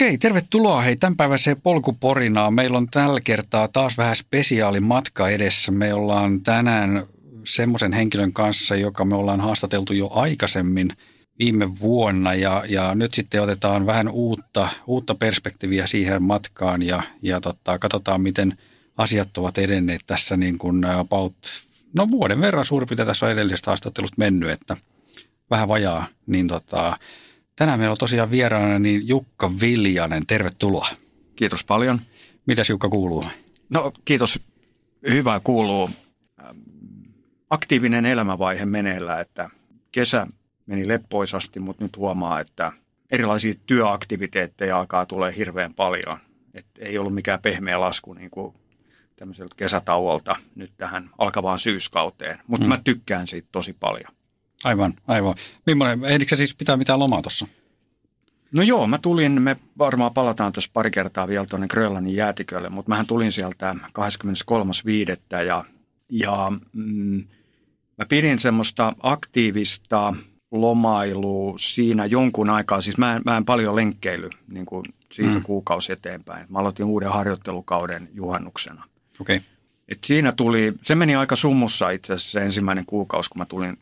Okei, tervetuloa hei tämänpäiväiseen polkuporinaan. Meillä on tällä kertaa taas vähän spesiaali matka edessä. Me ollaan tänään semmoisen henkilön kanssa, joka me ollaan haastateltu jo aikaisemmin viime vuonna ja, ja nyt sitten otetaan vähän uutta, uutta perspektiiviä siihen matkaan ja, ja tota, katsotaan, miten asiat ovat edenneet tässä niin kuin about, no vuoden verran suurin piirtein tässä on edellisestä haastattelusta mennyt, että vähän vajaa, niin tota, Tänään meillä on tosiaan vieraana niin Jukka Viljanen. Tervetuloa. Kiitos paljon. Mitäs Jukka kuuluu? No kiitos. Hyvä kuuluu. Aktiivinen elämävaihe meneillään, että kesä meni leppoisasti, mutta nyt huomaa, että erilaisia työaktiviteetteja alkaa tulee hirveän paljon. Et ei ollut mikään pehmeä lasku niin kuin tämmöiseltä kesätauolta nyt tähän alkavaan syyskauteen, mutta mm. mä tykkään siitä tosi paljon. Aivan, aivan. Millainen, ehdikö siis pitää mitään lomaa tuossa? No joo, mä tulin, me varmaan palataan tuossa pari kertaa vielä tuonne Grönlannin jäätikölle, mutta mähän tulin sieltä 23.5. ja, ja mm, mä pidin semmoista aktiivista lomailua siinä jonkun aikaa. Siis mä en, mä en paljon lenkkeily niin kuin siitä mm. kuukausi eteenpäin. Mä aloitin uuden harjoittelukauden juhannuksena. Okay. Et siinä tuli, se meni aika sumussa itse asiassa se ensimmäinen kuukausi, kun mä tulin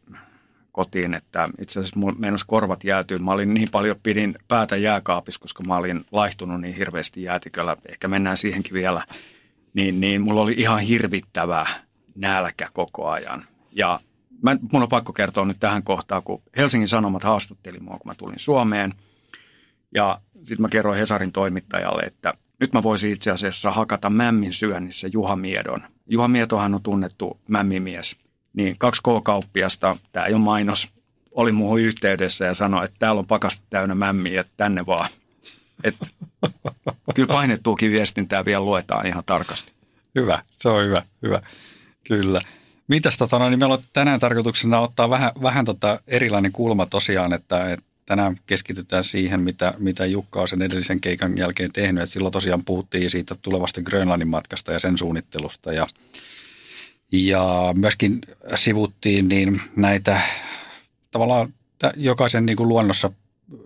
kotiin, että itse asiassa meinasi korvat jäätyy. Mä olin niin paljon, pidin päätä jääkaapissa, koska mä olin laihtunut niin hirveästi jäätiköllä. Ehkä mennään siihenkin vielä. Niin, niin mulla oli ihan hirvittävä nälkä koko ajan. Ja mä, mun on pakko kertoa nyt tähän kohtaan, kun Helsingin Sanomat haastatteli mua, kun mä tulin Suomeen. Ja sitten mä kerroin Hesarin toimittajalle, että nyt mä voisin itse asiassa hakata Mämmin syönnissä Juha Miedon. Juha Mietohan on tunnettu mämmimies – niin kaksi K-kauppiasta, tämä ei ole mainos, oli muuhun yhteydessä ja sanoi, että täällä on pakasta täynnä mämmiä, että tänne vaan. Et, kyllä painettuukin viestintää vielä luetaan ihan tarkasti. Hyvä, se on hyvä, hyvä. Kyllä. Mitäs tota, no, niin meillä on tänään tarkoituksena ottaa vähän, vähän tota erilainen kulma tosiaan, että, että tänään keskitytään siihen, mitä, mitä Jukka on sen edellisen keikan jälkeen tehnyt. Et silloin tosiaan puhuttiin siitä tulevasta Grönlannin matkasta ja sen suunnittelusta ja ja myöskin sivuttiin niin näitä tavallaan jokaisen niin kuin luonnossa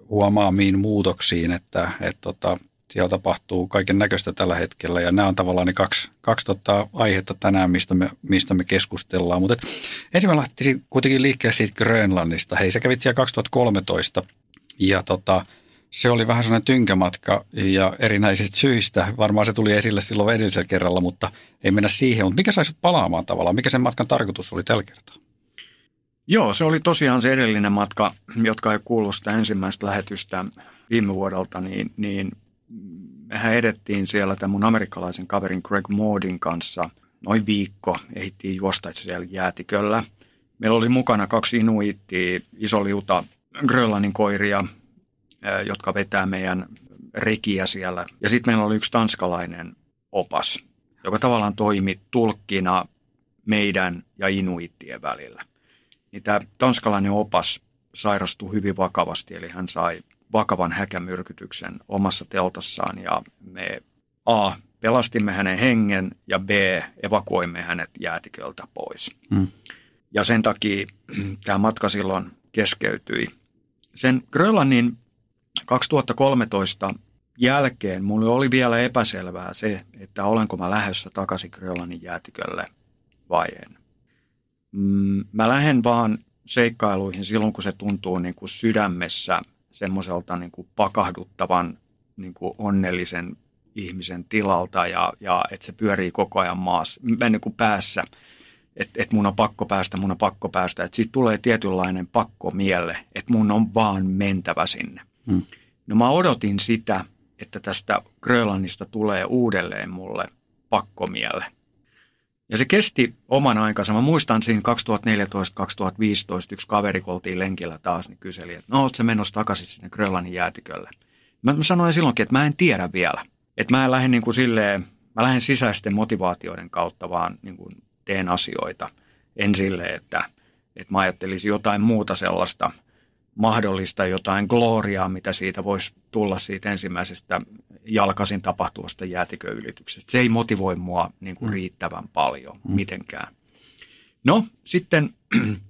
huomaamiin muutoksiin, että, että tota, siellä tapahtuu kaiken näköistä tällä hetkellä. Ja nämä on tavallaan ne kaksi, kaksi tota, aihetta tänään, mistä me, mistä me keskustellaan. Mutta ensimmäinen lähtisi kuitenkin liikkeelle siitä Grönlannista. Hei, sä kävit siellä 2013 ja tota, se oli vähän sellainen tynkämatka ja erinäisistä syistä. Varmaan se tuli esille silloin edellisellä kerralla, mutta ei mennä siihen. Mutta mikä saisi palaamaan tavallaan? Mikä sen matkan tarkoitus oli tällä kertaa? Joo, se oli tosiaan se edellinen matka, jotka ei kuulu sitä ensimmäistä lähetystä viime vuodelta, niin, niin mehän edettiin siellä tämän mun amerikkalaisen kaverin Greg Maudin kanssa noin viikko. Ehittiin juosta siellä jäätiköllä. Meillä oli mukana kaksi inuittia, iso liuta Grönlannin koiria, jotka vetää meidän rekiä siellä. Ja sitten meillä oli yksi tanskalainen opas, joka tavallaan toimi tulkkina meidän ja inuittien välillä. Niin tämä tanskalainen opas sairastui hyvin vakavasti, eli hän sai vakavan häkämyrkytyksen omassa teltassaan ja me A. pelastimme hänen hengen ja B. evakuoimme hänet jäätiköltä pois. Mm. Ja sen takia tämä matka silloin keskeytyi. Sen Grönlannin 2013 jälkeen mulle oli vielä epäselvää se, että olenko mä lähdössä takaisin Grönlannin jäätikölle vai en. Mm, mä lähden vaan seikkailuihin silloin, kun se tuntuu niin kuin sydämessä semmoiselta niin kuin pakahduttavan niin kuin onnellisen ihmisen tilalta ja, ja että se pyörii koko ajan maassa, niin kuin päässä, että et mun on pakko päästä, mun on pakko päästä. Että siitä tulee tietynlainen pakko mielle, että mun on vaan mentävä sinne. Hmm. No mä odotin sitä, että tästä Grönlannista tulee uudelleen mulle pakkomielle. Ja se kesti oman aikansa. Mä muistan siinä 2014-2015 yksi kaveri, kun oltiin lenkillä taas, niin kyseli, että no oot se menossa takaisin sinne Grönlannin jäätikölle. Mä, mä sanoin silloinkin, että mä en tiedä vielä. Että mä en lähde niin kuin silleen, mä lähden sisäisten motivaatioiden kautta, vaan niin kuin teen asioita. En silleen, että, että mä ajattelisin jotain muuta sellaista mahdollista, jotain gloriaa, mitä siitä voisi tulla siitä ensimmäisestä jalkasin tapahtuvasta jäätiköylityksestä. Se ei motivoi mua niin kuin mm. riittävän paljon mm. mitenkään. No sitten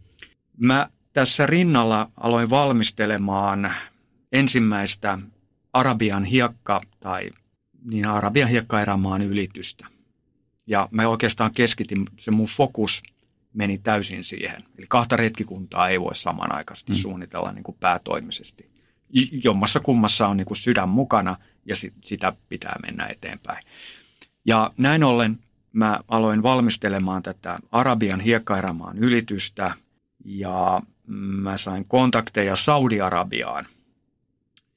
mä tässä rinnalla aloin valmistelemaan ensimmäistä Arabian hiekka tai niin Arabian hiekkaerämaan ylitystä. Ja mä oikeastaan keskitin, se mun fokus meni täysin siihen. Eli kahta retkikuntaa ei voi samanaikaisesti mm. suunnitella niin kuin päätoimisesti. Jommassa kummassa on niin kuin sydän mukana ja sit, sitä pitää mennä eteenpäin. Ja näin ollen mä aloin valmistelemaan tätä Arabian hiekkaerämaan ylitystä ja mä sain kontakteja Saudi-Arabiaan.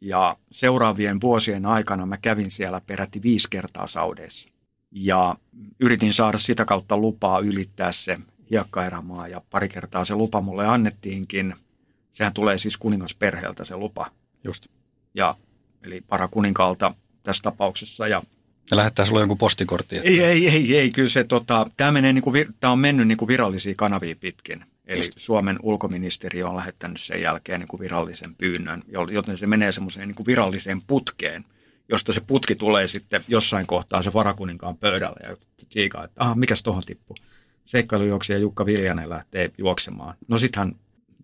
Ja seuraavien vuosien aikana mä kävin siellä peräti viisi kertaa Saudeissa. Ja yritin saada sitä kautta lupaa ylittää se hiekkaerämaa ja pari kertaa se lupa mulle annettiinkin. Sehän tulee siis kuningasperheeltä se lupa. Just. Ja, eli parakuninkaalta tässä tapauksessa. Ja ja lähettää sulle jonkun postikortti. Että... Ei, ei, ei, ei, kyllä se, tota, tämä, menee niin kuin, tämä on mennyt niin kuin virallisia kanavia pitkin. Eli Just. Suomen ulkoministeriö on lähettänyt sen jälkeen niin kuin virallisen pyynnön, joten se menee semmoiseen niin kuin viralliseen putkeen, josta se putki tulee sitten jossain kohtaa se varakuninkaan pöydälle ja tsiikaa, että aha, mikäs tuohon tippuu seikkailujuoksija Jukka Viljanen lähtee juoksemaan. No sittenhän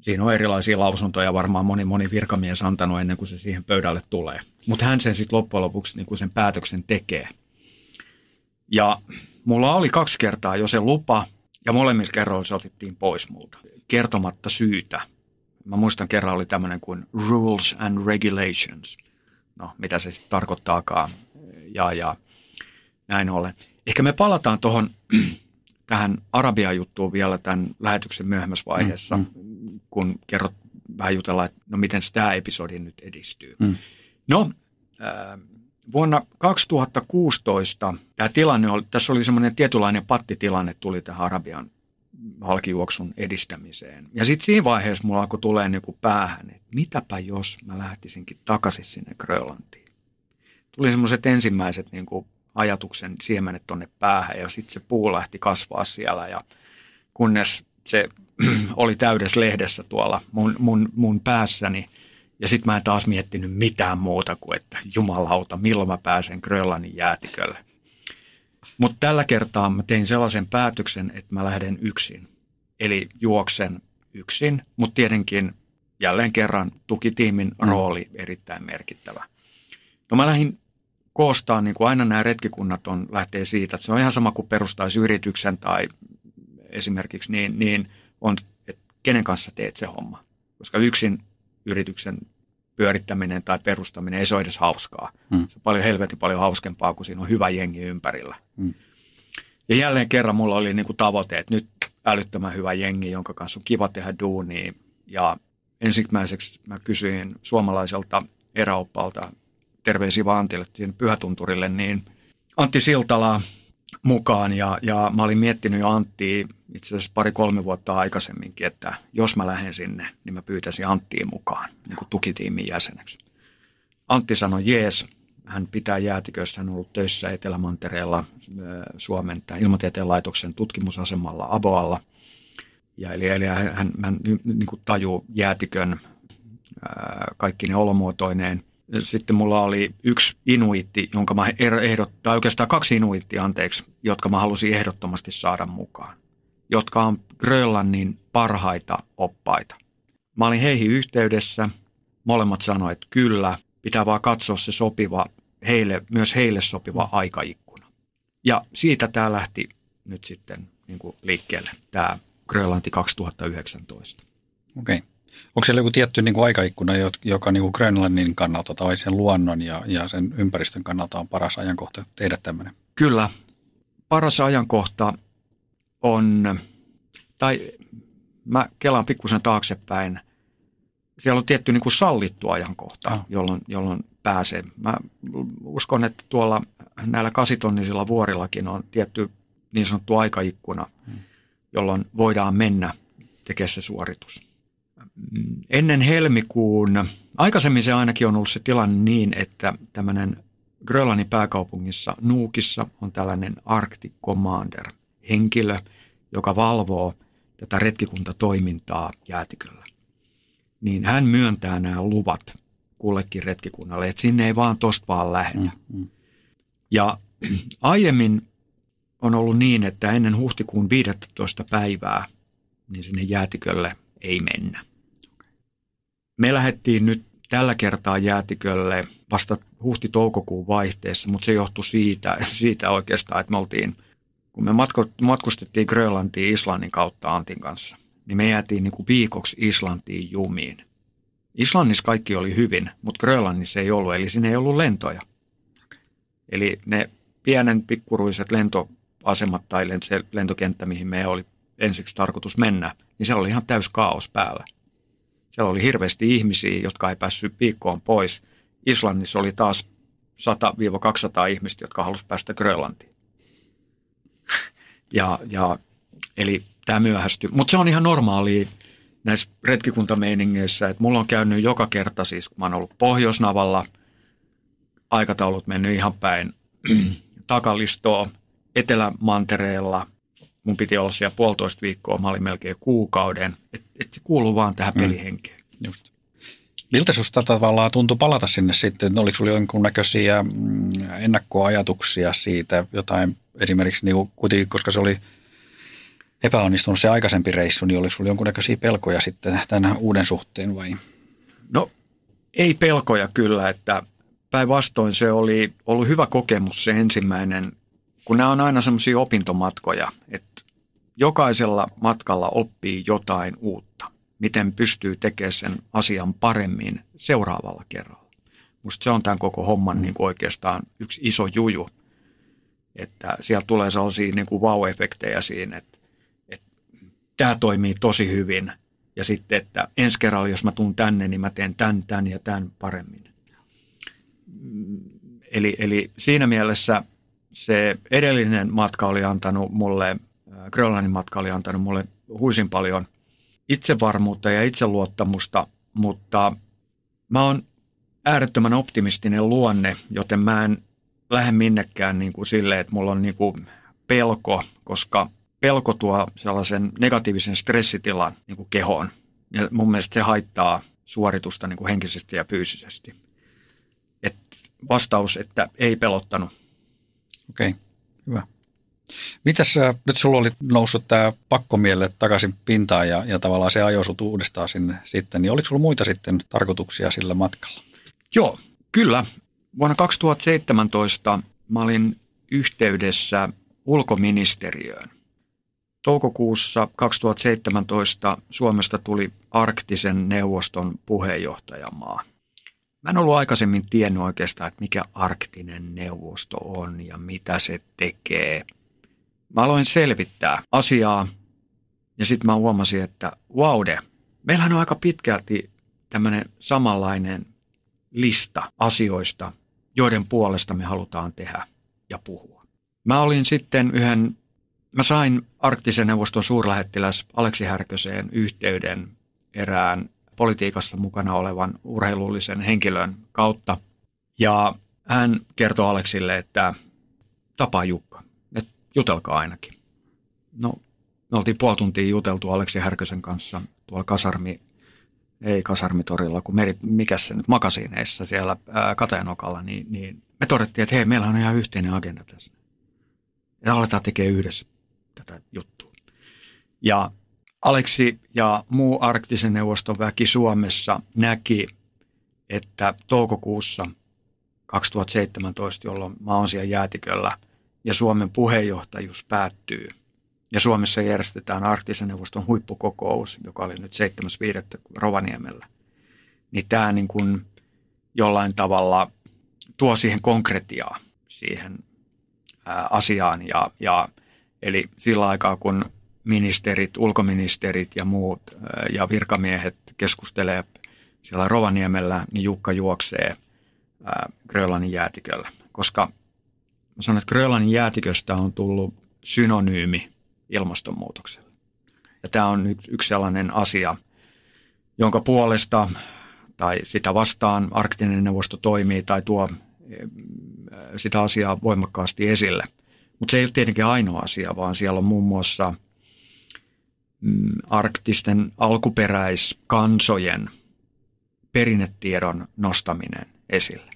siinä on erilaisia lausuntoja varmaan moni moni virkamies antanut ennen kuin se siihen pöydälle tulee. Mutta hän sen sitten loppujen lopuksi niin sen päätöksen tekee. Ja mulla oli kaksi kertaa jo se lupa ja molemmilla kerroilla se otettiin pois multa kertomatta syytä. Mä muistan kerran oli tämmöinen kuin rules and regulations. No, mitä se sitten tarkoittaakaan. Ja, ja näin ollen. Ehkä me palataan tuohon tähän Arabia-juttuun vielä tämän lähetyksen myöhemmässä vaiheessa, mm, mm. kun kerrot vähän jutella, että no miten tämä episodi nyt edistyy. Mm. No, äh, vuonna 2016 tämä tilanne oli, tässä oli semmoinen tietynlainen pattitilanne tuli tähän Arabian halkijuoksun edistämiseen. Ja sitten siinä vaiheessa mulla alkoi tulee niinku päähän, että mitäpä jos mä lähtisinkin takaisin sinne Grönlantiin. Tuli semmoiset ensimmäiset niinku ajatuksen siemenet tonne päähän ja sitten se puu lähti kasvaa siellä ja kunnes se oli täydessä lehdessä tuolla mun, mun, mun päässäni ja sitten mä en taas miettinyt mitään muuta kuin, että jumalauta, milloin mä pääsen Grönlannin jäätikölle. Mutta tällä kertaa mä tein sellaisen päätöksen, että mä lähden yksin. Eli juoksen yksin, mutta tietenkin jälleen kerran tukitiimin mm. rooli erittäin merkittävä. No mä lähdin koostaa, niin kuin aina nämä retkikunnat on, lähtee siitä, että se on ihan sama kuin perustaisi yrityksen tai esimerkiksi niin, niin on, että kenen kanssa teet se homma. Koska yksin yrityksen pyörittäminen tai perustaminen ei se ole edes hauskaa. Mm. Se on paljon helvetin paljon hauskempaa, kun siinä on hyvä jengi ympärillä. Mm. Ja jälleen kerran mulla oli niin kuin tavoite, että nyt älyttömän hyvä jengi, jonka kanssa on kiva tehdä duunia. Ja ensimmäiseksi mä kysyin suomalaiselta eräoppalta terveisiä vaan Antille Pyhätunturille, niin Antti Siltala mukaan ja, ja mä olin miettinyt jo Anttia itse asiassa pari-kolme vuotta aikaisemminkin, että jos mä lähden sinne, niin mä pyytäisin Anttiin mukaan niin kuin tukitiimin jäseneksi. Antti sanoi jees, hän pitää jäätiköistä, hän on ollut töissä Etelämantereella Suomen ilmatieteen laitoksen tutkimusasemalla Aboalla. Ja eli, eli hän, hän, hän niin kuin tajuu jäätikön kaikki ne olomuotoineen – sitten mulla oli yksi inuitti, jonka mä ehdot, tai oikeastaan kaksi inuittia, anteeksi, jotka mä halusin ehdottomasti saada mukaan, jotka on Grönlannin parhaita oppaita. Mä olin heihin yhteydessä, molemmat sanoivat, että kyllä, pitää vaan katsoa se sopiva, heille, myös heille sopiva aikaikkuna. Ja siitä tämä lähti nyt sitten niin kuin liikkeelle, tämä Grönlanti 2019. Okei. Okay. Onko siellä joku tietty niin kuin aikaikkuna, joka niin kuin Grönlannin kannalta tai sen luonnon ja, ja sen ympäristön kannalta on paras ajankohta tehdä tämmöinen? Kyllä. Paras ajankohta on, tai mä kelaan pikkusen taaksepäin, siellä on tietty niin kuin sallittu ajankohta, ah. jolloin, jolloin pääse. Mä uskon, että tuolla näillä kasitonnisilla vuorillakin on tietty niin sanottu aikaikkuna, jolloin voidaan mennä tekemään se suoritus. Ennen helmikuun, aikaisemmin se ainakin on ollut se tilanne niin, että tämmöinen Grönlannin pääkaupungissa Nuukissa on tällainen Arctic Commander henkilö, joka valvoo tätä retkikuntatoimintaa jäätiköllä. Niin hän myöntää nämä luvat kullekin retkikunnalle, että sinne ei vaan tosta vaan lähetä. Mm, mm. Ja aiemmin on ollut niin, että ennen huhtikuun 15. päivää niin sinne jäätikölle ei mennä. Me lähdettiin nyt tällä kertaa jäätikölle vasta huhti-toukokuun vaihteessa, mutta se johtui siitä, siitä oikeastaan, että me oltiin, kun me matkustettiin Grönlantiin Islannin kautta Antin kanssa, niin me jäätiin niin kuin viikoksi Islantiin jumiin. Islannissa kaikki oli hyvin, mutta Grönlannissa ei ollut, eli sinne ei ollut lentoja. Eli ne pienen pikkuruiset lentoasemat tai se lentokenttä, mihin me oli ensiksi tarkoitus mennä, niin siellä oli ihan täys kaos päällä. Siellä oli hirveästi ihmisiä, jotka ei päässyt viikkoon pois. Islannissa oli taas 100-200 ihmistä, jotka halusivat päästä Grönlantiin. ja, ja, eli tämä myöhästyi. Mutta se on ihan normaalia näissä retkikuntameiningeissä, että mulla on käynyt joka kerta siis, kun mä oon ollut Pohjoisnavalla, aikataulut mennyt ihan päin takalistoa, Etelämantereella, mun piti olla siellä puolitoista viikkoa, mä olin melkein kuukauden, että et se kuuluu vaan tähän mm. pelihenkeen. Just. Miltä sinusta tavallaan tuntui palata sinne sitten? Oliko sinulla jonkunnäköisiä mm, ennakkoajatuksia siitä, jotain esimerkiksi, niin kuitenkin, koska se oli epäonnistunut se aikaisempi reissu, niin oliko sinulla jonkunnäköisiä pelkoja sitten tämän uuden suhteen vai? No ei pelkoja kyllä, että päinvastoin se oli ollut hyvä kokemus se ensimmäinen, kun nämä on aina semmoisia opintomatkoja, että jokaisella matkalla oppii jotain uutta, miten pystyy tekemään sen asian paremmin seuraavalla kerralla. Musta se on tämän koko homman mm. niin kuin oikeastaan yksi iso juju, että sieltä tulee sellaisia niin kuin wow-efektejä siinä, että tämä toimii tosi hyvin. Ja sitten, että ensi kerralla, jos mä tuun tänne, niin mä teen tämän, tämän ja tämän paremmin. Eli, eli siinä mielessä se edellinen matka oli antanut mulle, äh, Grönlannin matka oli antanut mulle huisin paljon itsevarmuutta ja itseluottamusta, mutta mä oon äärettömän optimistinen luonne, joten mä en lähde minnekään niin kuin sille, että mulla on niin kuin pelko, koska – pelko tuo sellaisen negatiivisen stressitilan niin kuin kehoon. Ja mun mielestä se haittaa suoritusta niin kuin henkisesti ja fyysisesti. Et vastaus, että ei pelottanut. Okei, okay, hyvä. Mitäs nyt sulla oli noussut tämä pakkomielle takaisin pintaan ja, ja tavallaan se ajoi uudestaan sinne sitten, niin oliko sulla muita sitten tarkoituksia sillä matkalla? Joo, kyllä. Vuonna 2017 mä olin yhteydessä ulkoministeriöön Toukokuussa 2017 Suomesta tuli arktisen neuvoston puheenjohtajamaa. Mä en ollut aikaisemmin tiennyt oikeastaan, että mikä arktinen neuvosto on ja mitä se tekee. Mä aloin selvittää asiaa ja sitten mä huomasin, että waude, meillähän on aika pitkälti tämmöinen samanlainen lista asioista, joiden puolesta me halutaan tehdä ja puhua. Mä olin sitten yhden Mä sain arktisen neuvoston suurlähettiläs Aleksi Härköseen yhteyden erään politiikassa mukana olevan urheilullisen henkilön kautta. Ja hän kertoi Aleksille, että tapaa Jukka, että jutelkaa ainakin. No, me oltiin puoli tuntia juteltu Aleksi Härkösen kanssa tuolla kasarmi, ei kasarmitorilla, kun meri, mikä se nyt, makasineissa siellä ää, Kateenokalla, niin, niin me todettiin, että hei, meillä on ihan yhteinen agenda tässä. Ja aletaan tekemään yhdessä tätä juttua. Ja Aleksi ja muu arktisen neuvoston väki Suomessa näki, että toukokuussa 2017, jolloin mä oon siellä jäätiköllä ja Suomen puheenjohtajuus päättyy, ja Suomessa järjestetään arktisen neuvoston huippukokous, joka oli nyt 7.5. Rovaniemellä, niin tämä niin kuin jollain tavalla tuo siihen konkretiaa siihen asiaan ja, ja Eli sillä aikaa, kun ministerit, ulkoministerit ja muut ja virkamiehet keskustelee siellä Rovaniemellä, niin Jukka juoksee Grönlannin jäätiköllä, koska mä sanon, että Grönlannin jäätiköstä on tullut synonyymi ilmastonmuutokselle. Ja tämä on yksi, sellainen asia, jonka puolesta tai sitä vastaan arktinen neuvosto toimii tai tuo sitä asiaa voimakkaasti esille. Mutta se ei ole tietenkin ainoa asia, vaan siellä on muun muassa arktisten alkuperäiskansojen perinnetiedon nostaminen esille.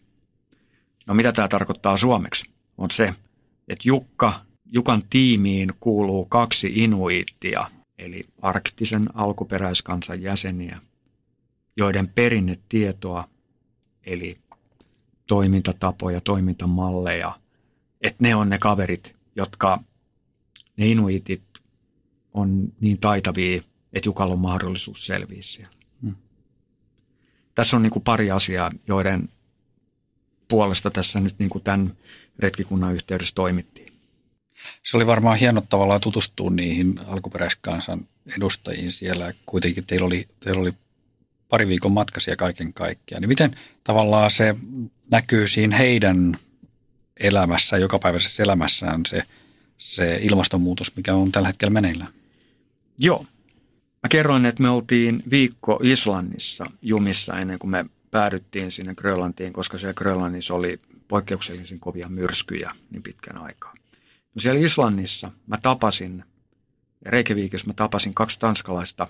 No mitä tämä tarkoittaa suomeksi? On se, että Jukka, Jukan tiimiin kuuluu kaksi inuittia, eli arktisen alkuperäiskansan jäseniä, joiden perinnetietoa, eli toimintatapoja, toimintamalleja, että ne on ne kaverit, jotka, ne inuitit on niin taitavia, että Jukalla on mahdollisuus selviä siellä. Hmm. Tässä on niin kuin pari asiaa, joiden puolesta tässä nyt niin kuin tämän retkikunnan yhteydessä toimittiin. Se oli varmaan hieno tavallaan tutustua niihin alkuperäiskansan edustajiin siellä. Kuitenkin teillä oli, teillä oli pari viikon matkaisia kaiken kaikkiaan. Niin miten tavallaan se näkyy siinä heidän elämässä, jokapäiväisessä elämässään se, se ilmastonmuutos, mikä on tällä hetkellä meneillään? Joo. Mä kerroin, että me oltiin viikko Islannissa jumissa ennen kuin me päädyttiin sinne Grönlantiin, koska siellä Grönlannissa oli poikkeuksellisen kovia myrskyjä niin pitkän aikaa. No siellä Islannissa mä tapasin, Reikeviikissä mä tapasin kaksi tanskalaista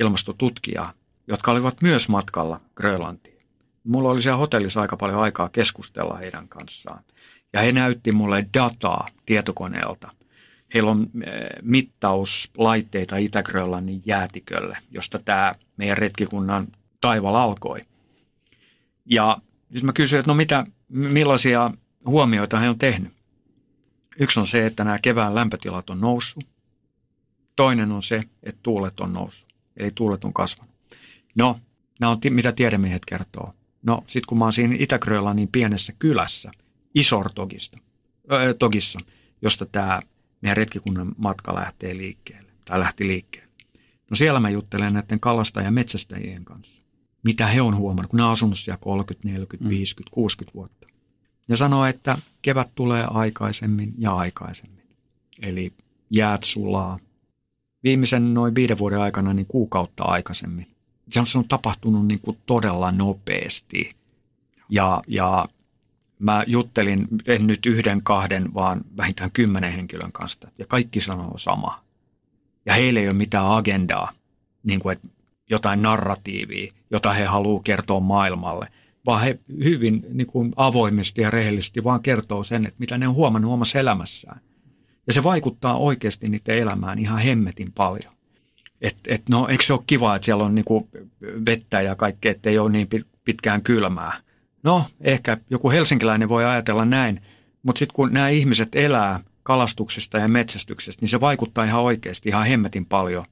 ilmastotutkijaa, jotka olivat myös matkalla Grönlantiin. Mulla oli siellä hotellissa aika paljon aikaa keskustella heidän kanssaan. Ja he näytti mulle dataa tietokoneelta. Heillä on eh, mittauslaitteita Itä-Grönlannin jäätikölle, josta tämä meidän retkikunnan taival alkoi. Ja siis mä kysyin, että no mitä, millaisia huomioita he on tehnyt. Yksi on se, että nämä kevään lämpötilat on noussut. Toinen on se, että tuulet on noussut, eli tuulet on kasvanut. No, nämä on mitä tiedemiehet kertoo. No, sitten kun mä oon siinä itä niin pienessä kylässä, Isortogista, äh, Togissa, josta tämä meidän retkikunnan matka lähtee liikkeelle, tai lähti liikkeelle. No siellä mä juttelen näiden kalasta- ja metsästäjien kanssa. Mitä he on huomannut, kun ne on asunut siellä 30, 40, 50, 60 vuotta. Ja sanoo, että kevät tulee aikaisemmin ja aikaisemmin. Eli jäät sulaa. Viimeisen noin viiden vuoden aikana niin kuukautta aikaisemmin se on tapahtunut niin kuin todella nopeasti. Ja, ja mä juttelin, en nyt yhden, kahden, vaan vähintään kymmenen henkilön kanssa. Ja kaikki sanoo sama. Ja heillä ei ole mitään agendaa, niin kuin, että jotain narratiivia, jota he haluavat kertoa maailmalle, vaan he hyvin niin kuin avoimesti ja rehellisesti vaan kertoo sen, että mitä ne on huomannut omassa elämässään. Ja se vaikuttaa oikeasti niiden elämään ihan hemmetin paljon. Et, et no, eikö se ole kiva, että siellä on niinku vettä ja kaikkea, ettei ole niin pitkään kylmää. No, ehkä joku helsinkiläinen voi ajatella näin, mutta sitten kun nämä ihmiset elää kalastuksesta ja metsästyksestä, niin se vaikuttaa ihan oikeasti ihan hemmetin paljon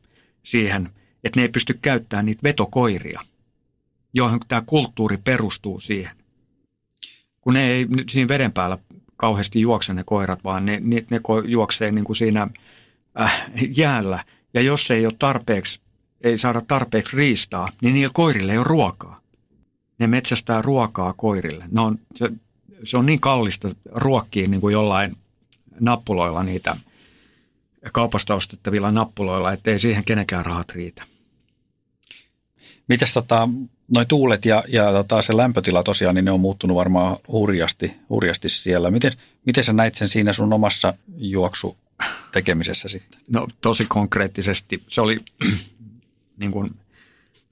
siihen, että ne ei pysty käyttämään niitä vetokoiria, johon tämä kulttuuri perustuu siihen. Kun ne ei siinä veden päällä kauheasti juokse ne koirat, vaan ne, ne, ne juoksee niin kuin siinä äh, jäällä – ja jos ei ole tarpeeksi, ei saada tarpeeksi riistaa, niin niillä koirille ei ole ruokaa. Ne metsästää ruokaa koirille. Ne on, se, se on niin kallista ruokkiin niin kuin jollain nappuloilla niitä kaupasta ostettavilla nappuloilla, ettei siihen kenenkään rahat riitä. Mites tota, noi tuulet ja, ja tota, se lämpötila tosiaan, niin ne on muuttunut varmaan hurjasti, hurjasti siellä. Miten, miten sä näit sen siinä sun omassa juoksu tekemisessä sitten? No tosi konkreettisesti. Se oli, niin kuin,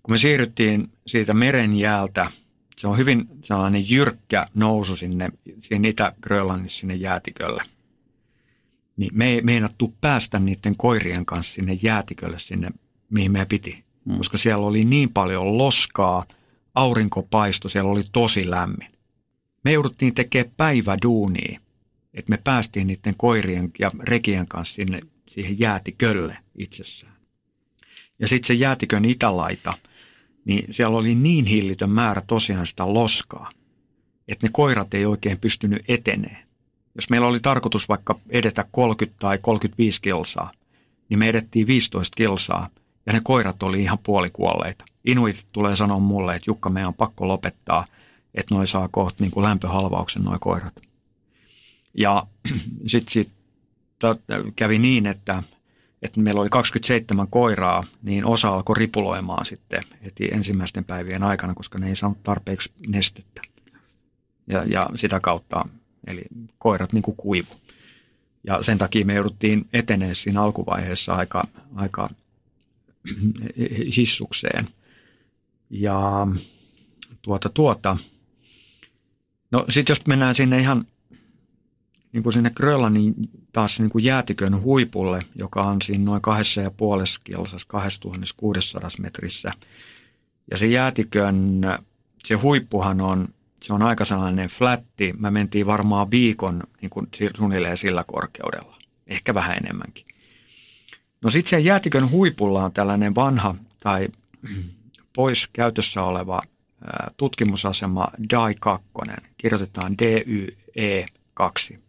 kun me siirryttiin siitä meren jäältä, se on hyvin sellainen jyrkkä nousu sinne, sinne Itä-Grönlannissa sinne jäätikölle. Niin me ei meinattu päästä niiden koirien kanssa sinne jäätikölle, sinne mihin me piti. Hmm. Koska siellä oli niin paljon loskaa, aurinko paistoi, siellä oli tosi lämmin. Me jouduttiin tekemään päiväduunia että me päästiin niiden koirien ja rekien kanssa sinne, siihen jäätikölle itsessään. Ja sitten se jäätikön itälaita, niin siellä oli niin hillitön määrä tosiaan sitä loskaa, että ne koirat ei oikein pystynyt etenee. Jos meillä oli tarkoitus vaikka edetä 30 tai 35 kilsaa, niin me edettiin 15 kilsaa ja ne koirat oli ihan puolikuolleita. Inuit tulee sanoa mulle, että Jukka, meidän on pakko lopettaa, että noi saa kohta niin kuin lämpöhalvauksen noi koirat. Ja sitten sit, kävi niin, että, että meillä oli 27 koiraa, niin osa alkoi ripuloimaan sitten heti ensimmäisten päivien aikana, koska ne ei saanut tarpeeksi nestettä. Ja, ja sitä kautta, eli koirat niin kuin kuivu. Ja sen takia me jouduttiin etenemään siinä alkuvaiheessa aika, aika hissukseen. Ja tuota, tuota. No sitten jos mennään sinne ihan niin kuin sinne Grönlannin taas niin kuin jäätikön huipulle, joka on siinä noin kahdessa ja puolessa kilsassa 2600 metrissä. Ja se jäätikön, se huippuhan on, se on aika sellainen flätti. Mä mentiin varmaan viikon niin kuin suunnilleen sillä korkeudella, ehkä vähän enemmänkin. No sitten siellä jäätikön huipulla on tällainen vanha tai pois käytössä oleva tutkimusasema DAI 2, kirjoitetaan DYE 2.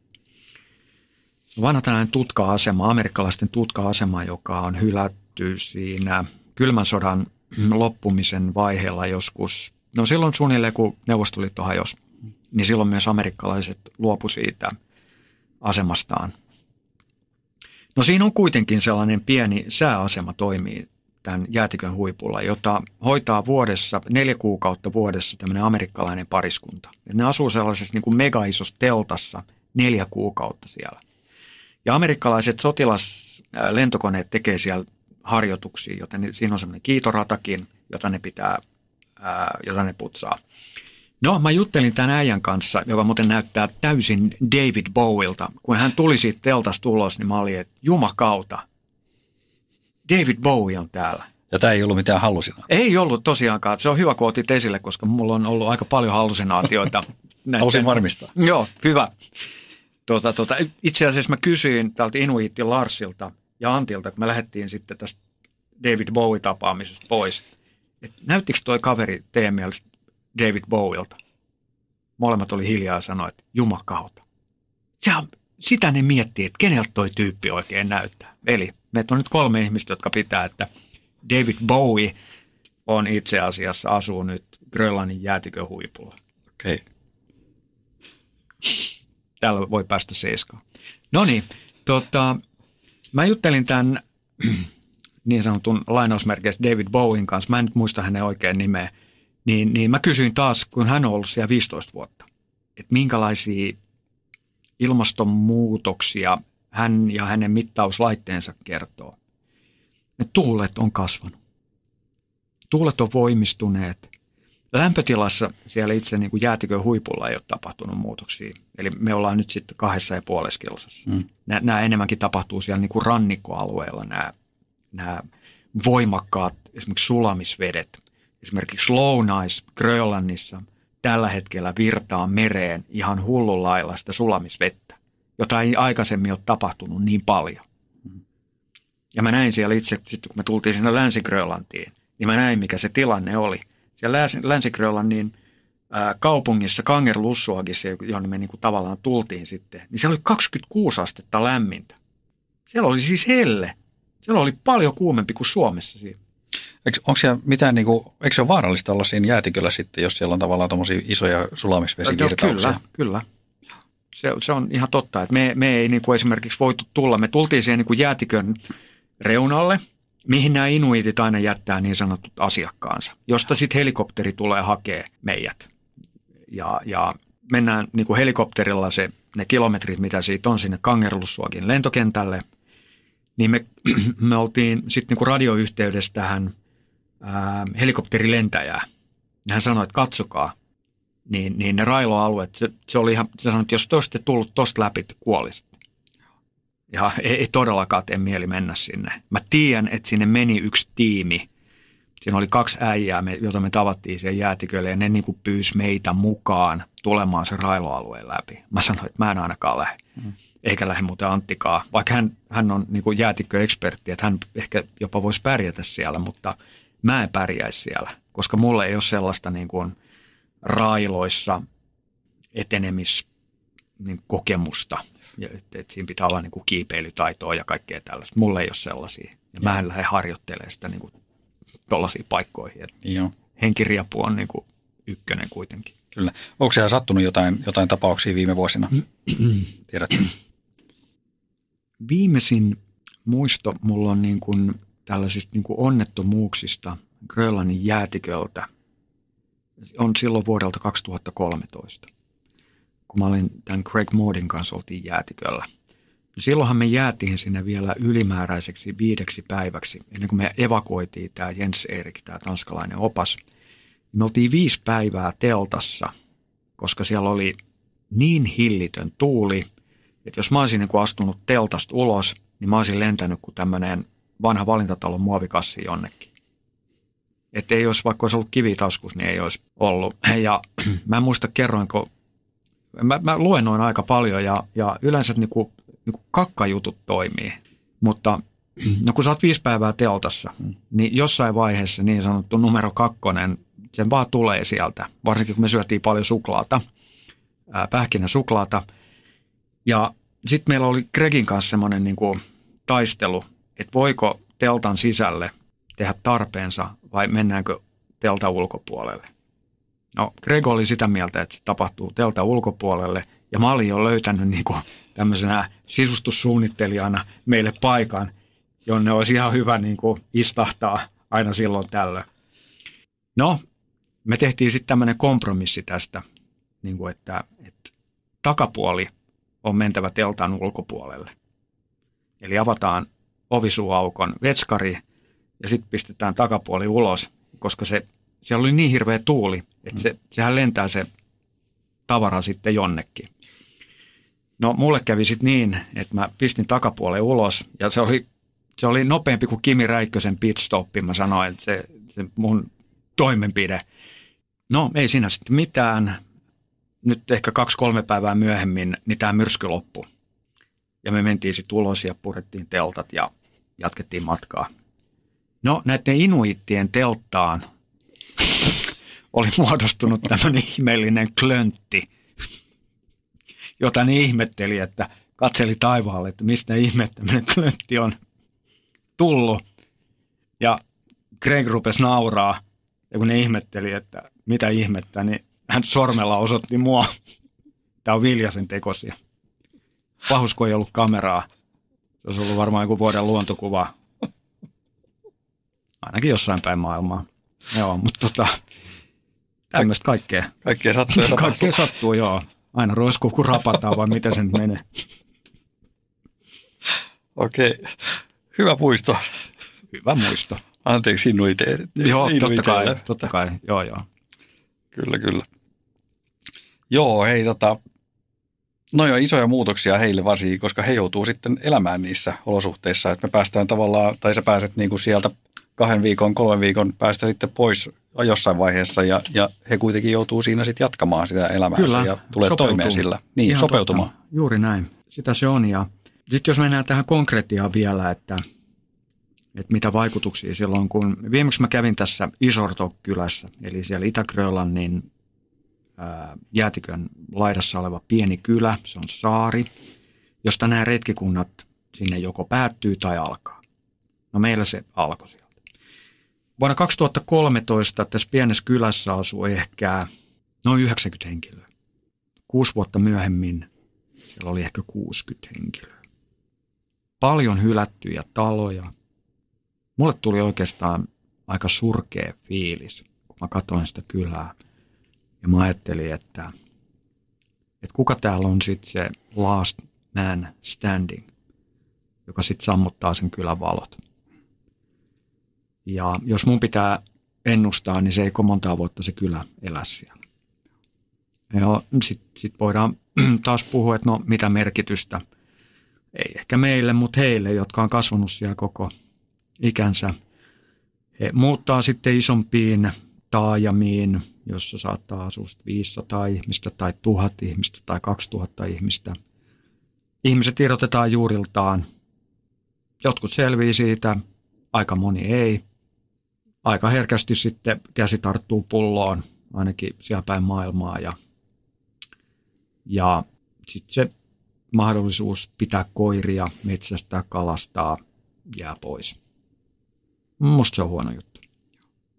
Vanha tällainen tutka-asema, amerikkalaisten tutka-asema, joka on hylätty siinä kylmän sodan loppumisen vaiheella joskus. No silloin suunnilleen, kun Neuvostoliitto hajosi, niin silloin myös amerikkalaiset luopu siitä asemastaan. No siinä on kuitenkin sellainen pieni sääasema toimii tämän jäätikön huipulla, jota hoitaa vuodessa, neljä kuukautta vuodessa tämmöinen amerikkalainen pariskunta. Ja ne asuu sellaisessa niin kuin megaisossa teltassa neljä kuukautta siellä. Ja amerikkalaiset sotilaslentokoneet tekee siellä harjoituksia, joten siinä on semmoinen kiitoratakin, jota ne pitää, jota ne putsaa. No, mä juttelin tämän äijän kanssa, joka muuten näyttää täysin David Bowilta. Kun hän tuli siitä teltasta ulos, niin mä olin, että jumakauta, David Bowie on täällä. Ja tämä ei ollut mitään hallusinaatioita. Ei ollut tosiaankaan. Se on hyvä, kun otit esille, koska mulla on ollut aika paljon hallusinaatioita. Halusin varmistaa. Joo, hyvä. Tuota, tuota, itse asiassa mä kysyin täältä Inuitti Larsilta ja Antilta, kun me lähdettiin sitten tästä David Bowie-tapaamisesta pois, että näyttikö toi kaveri teidän mielestä David Bowielta? Molemmat oli hiljaa ja sanoi, että jumakauta. On, sitä ne miettii, että keneltä toi tyyppi oikein näyttää. Eli meitä on nyt kolme ihmistä, jotka pitää, että David Bowie on itse asiassa asuu nyt Grönlannin jäätikön huipulla. Okei. Okay. Täällä voi päästä seiskaan. No niin, tota, mä juttelin tämän niin sanotun lainausmerkeissä David Bowen kanssa, mä en nyt muista hänen oikein nimeä, niin, niin mä kysyin taas, kun hän on ollut siellä 15 vuotta, että minkälaisia ilmastonmuutoksia hän ja hänen mittauslaitteensa kertoo. Ne tuulet on kasvanut. Tuulet on voimistuneet. Lämpötilassa siellä itse niin kuin jäätikön huipulla ei ole tapahtunut muutoksia. Eli me ollaan nyt sitten kahdessa ja puolessa kilsassa. Mm. Nämä, nämä enemmänkin tapahtuu siellä niin kuin rannikkoalueella, nämä, nämä voimakkaat esimerkiksi sulamisvedet. Esimerkiksi Lounais Grönlannissa tällä hetkellä virtaa mereen ihan hullunlailla sitä sulamisvettä jota ei aikaisemmin ole tapahtunut niin paljon. Ja mä näin siellä itse, sitten kun me tultiin sinne Länsi-Grönlantiin, niin mä näin, mikä se tilanne oli. Siellä Länsi-Grönlannin kaupungissa Kangerlussuagissa, jonne me niin kuin tavallaan tultiin sitten, niin siellä oli 26 astetta lämmintä. Siellä oli siis helle. Siellä oli paljon kuumempi kuin Suomessa siinä. Eikö, onko siellä mitään, niin kuin, eikö se ole vaarallista olla siinä jäätiköllä sitten, jos siellä on tavallaan tuommoisia isoja sulamisvesivirtauksia? Kyllä, kyllä se, se on ihan totta, että me, me ei niin kuin esimerkiksi voitu tulla. Me tultiin siihen niin kuin jäätikön reunalle, mihin nämä inuitit aina jättää niin sanotut asiakkaansa, josta sitten helikopteri tulee hakee meidät. Ja, ja mennään niin kuin helikopterilla se, ne kilometrit, mitä siitä on sinne Kangerlussuokin lentokentälle, niin me, me oltiin sitten niin radioyhteydessä tähän ää, helikopterilentäjää. Hän sanoi, että katsokaa, niin, niin ne railoalueet, se, se oli ihan, se sanoi, että jos te olisitte tullut tuosta läpi, te kuolisitte. Ja ei, ei todellakaan tee mieli mennä sinne. Mä tiedän, että sinne meni yksi tiimi. Siinä oli kaksi äijää, joita me tavattiin sen jäätikölle ja ne niin kuin pyysi meitä mukaan tulemaan sen railoalueen läpi. Mä sanoin, että mä en ainakaan lähde. Mm. Eikä lähde muuten Anttikaa, vaikka hän, hän on niin kuin jäätikköekspertti, että hän ehkä jopa voisi pärjätä siellä, mutta mä en pärjäisi siellä, koska mulle ei ole sellaista niin kuin – railoissa etenemis niin kokemusta. Ja, että, että siinä pitää olla niin kuin kiipeilytaitoa ja kaikkea tällaista. Mulla ei ole sellaisia. Ja mä en lähde harjoittelemaan sitä niin tuollaisiin paikkoihin. Että Joo. Henkiriapu on niin kuin ykkönen kuitenkin. Kyllä. Onko siellä sattunut jotain, jotain tapauksia viime vuosina? Tiedätkö? Viimeisin muisto mulla on niin kuin tällaisista niin kuin onnettomuuksista Grönlannin jäätiköltä. On silloin vuodelta 2013, kun mä olin tämän Craig Moodin kanssa oltiin jäätiköllä. Silloinhan me jäätiin sinne vielä ylimääräiseksi viideksi päiväksi, ennen kuin me evakuoitiin tämä Jens Erik, tämä tanskalainen opas. Me oltiin viisi päivää teltassa, koska siellä oli niin hillitön tuuli, että jos mä olisin niin astunut teltasta ulos, niin mä olisin lentänyt kuin tämmöinen vanha valintatalon muovikassi jonnekin. Että ei olisi, vaikka olisi ollut kivitaskus, niin ei olisi ollut. Ja mä en muista kerroinko, mä, mä luennoin aika paljon ja, ja yleensä niin kuin, niin kuin kakkajutut toimii. Mutta no kun sä oot viisi päivää teltassa, niin jossain vaiheessa niin sanottu numero kakkonen, sen vaan tulee sieltä. Varsinkin kun me syötiin paljon suklaata, pähkinäsuklaata. Ja sitten meillä oli Gregin kanssa semmoinen niin taistelu, että voiko teltan sisälle tehdä tarpeensa vai mennäänkö teltan ulkopuolelle. No, Greg oli sitä mieltä, että se tapahtuu telta ulkopuolelle, ja mä olin jo löytänyt niin kuin tämmöisenä sisustussuunnittelijana meille paikan, jonne olisi ihan hyvä niin kuin istahtaa aina silloin tällöin. No, me tehtiin sitten tämmöinen kompromissi tästä, niin kuin että, että takapuoli on mentävä teltan ulkopuolelle. Eli avataan ovisuuaukon vetskari ja sitten pistetään takapuoli ulos, koska se, siellä oli niin hirveä tuuli, että se, sehän lentää se tavara sitten jonnekin. No mulle kävi sitten niin, että mä pistin takapuolen ulos ja se oli, se oli nopeampi kuin Kimi Räikkösen pitstoppi. Mä sanoin, että se, se mun toimenpide. No ei siinä sitten mitään. Nyt ehkä kaksi-kolme päivää myöhemmin, niin tämä myrsky loppui. Ja me mentiin sitten ulos ja purettiin teltat ja jatkettiin matkaa. No näiden inuittien telttaan oli muodostunut tämmöinen ihmeellinen klöntti, jota ne ihmetteli, että katseli taivaalle, että mistä ihme tämmöinen klöntti on tullut. Ja Greg rupesi nauraa, ja kun ne ihmetteli, että mitä ihmettä, niin hän sormella osoitti mua. Tämä on Viljasen tekosia. Pahus, ei ollut kameraa. Se olisi ollut varmaan joku vuoden luontokuva. Ainakin jossain päin maailmaa. Joo, mutta tota, tämmöistä kaikkea. Kaikkea sattuu ja Kaikkea sattuu, joo. Aina roiskuu, kun rapataan, vai miten sen menee. Okei. Hyvä muisto. Hyvä muisto. Anteeksi inuite. Joo, totta kai, totta kai. Joo, joo. Kyllä, kyllä. Joo, hei tota, no jo isoja muutoksia heille varsinkin, koska he joutuu sitten elämään niissä olosuhteissa, että me päästään tavallaan, tai sä pääset niin kuin sieltä kahden viikon, kolmen viikon päästä sitten pois jossain vaiheessa ja, ja he kuitenkin joutuu siinä sitten jatkamaan sitä elämäänsä Kyllä, ja tulee sopeutuu. toimeen sillä. Niin, Ihan sopeutumaan. Totta. Juuri näin. Sitä se on. Ja sitten jos mennään tähän konkretiaan vielä, että, että mitä vaikutuksia silloin, kun viimeksi mä kävin tässä Isortok-kylässä, eli siellä Itä-Grönlannin ää, jäätikön laidassa oleva pieni kylä, se on saari, josta nämä retkikunnat sinne joko päättyy tai alkaa. No meillä se alkoi sieltä. Vuonna 2013 tässä pienessä kylässä asui ehkä noin 90 henkilöä. Kuusi vuotta myöhemmin siellä oli ehkä 60 henkilöä. Paljon hylättyjä taloja. Mulle tuli oikeastaan aika surkea fiilis, kun mä katsoin sitä kylää. Ja mä ajattelin, että, että kuka täällä on sitten se last man standing, joka sitten sammuttaa sen kylän valot. Ja jos mun pitää ennustaa, niin se ei montaa vuotta se kylä elä siellä. Ja sitten sit voidaan taas puhua, että no mitä merkitystä, ei ehkä meille, mutta heille, jotka on kasvanut siellä koko ikänsä. He muuttaa sitten isompiin taajamiin, jossa saattaa asua 500 ihmistä tai 1000 ihmistä tai 2000 ihmistä. Ihmiset irrotetaan juuriltaan. Jotkut selvii siitä, aika moni ei. Aika herkästi sitten käsi tarttuu pulloon, ainakin siellä päin maailmaa. Ja, ja sitten se mahdollisuus pitää koiria, metsästää, kalastaa jää pois. Musta se on huono juttu.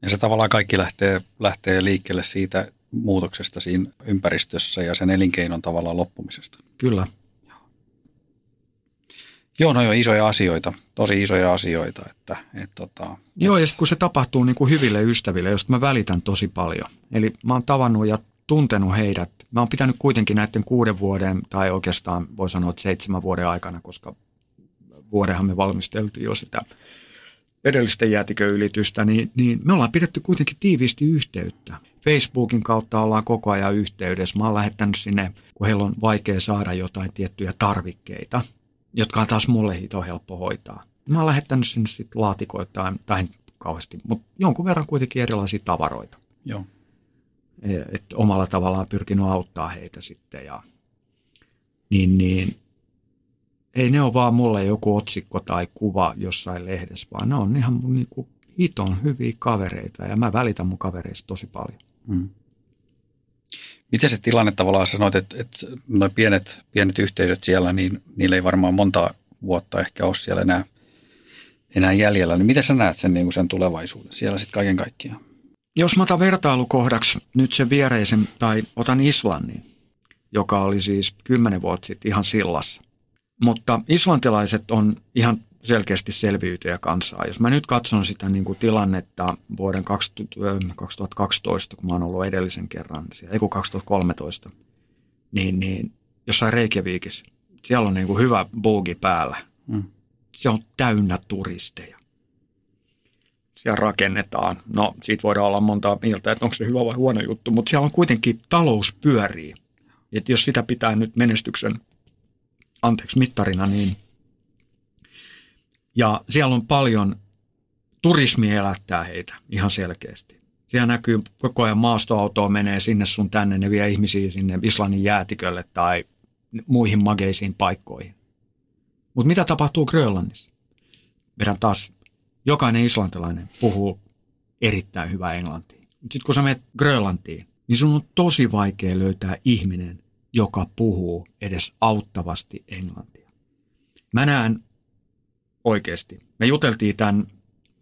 Ja se tavallaan kaikki lähtee, lähtee liikkeelle siitä muutoksesta siinä ympäristössä ja sen elinkeinon tavallaan loppumisesta. Kyllä. Joo, no jo isoja asioita, tosi isoja asioita. Että, et, tota, Joo, ja kun se tapahtuu niin kuin hyville ystäville, joista mä välitän tosi paljon. Eli mä oon tavannut ja tuntenut heidät. Mä oon pitänyt kuitenkin näiden kuuden vuoden, tai oikeastaan voi sanoa, että seitsemän vuoden aikana, koska vuodenhan me valmisteltiin jo sitä edellistä jäätiköylitystä, niin, niin me ollaan pidetty kuitenkin tiiviisti yhteyttä. Facebookin kautta ollaan koko ajan yhteydessä. Mä oon lähettänyt sinne, kun heillä on vaikea saada jotain tiettyjä tarvikkeita, jotka on taas mulle hito helppo hoitaa. Mä oon lähettänyt sinne sitten laatikoita, tai kauheasti, mutta jonkun verran kuitenkin erilaisia tavaroita. joo. Että omalla tavallaan pyrkinyt auttaa heitä sitten. Ja, niin, niin ei ne ole vaan mulle joku otsikko tai kuva jossain lehdessä, vaan ne on ihan mun niinku hiton hyviä kavereita ja mä välitän mun kavereista tosi paljon. Mm. Miten se tilanne tavallaan sanoit, että, että noin pienet, pienet yhteydet siellä, niin niillä ei varmaan monta vuotta ehkä ole siellä enää, enää jäljellä. Niin miten sä näet sen, niin sen tulevaisuuden siellä sitten kaiken kaikkiaan? Jos mä otan vertailukohdaksi nyt se viereisen, tai otan Islannin, joka oli siis kymmenen vuotta sitten ihan sillassa. Mutta islantilaiset on ihan selkeästi selviytyjä kansaa. Jos mä nyt katson sitä niin kuin tilannetta vuoden 2012, kun mä oon ollut edellisen kerran, ei kun 2013, niin, niin jossain Reykjavikissa, siellä on niin kuin hyvä boogi päällä. Mm. Se on täynnä turisteja. Siellä rakennetaan. No, siitä voidaan olla montaa mieltä, että onko se hyvä vai huono juttu, mutta siellä on kuitenkin talous pyörii. Et jos sitä pitää nyt menestyksen anteeksi mittarina, niin ja siellä on paljon, turismi elättää heitä ihan selkeästi. Siellä näkyy koko ajan maastoautoa menee sinne sun tänne, ne vie ihmisiä sinne Islannin jäätikölle tai muihin mageisiin paikkoihin. Mutta mitä tapahtuu Grönlannissa? Meidän taas jokainen islantilainen puhuu erittäin hyvää englantia. Sitten kun sä menet Grönlantiin, niin sun on tosi vaikea löytää ihminen, joka puhuu edes auttavasti englantia. Mä näen oikeasti. Me juteltiin tämän,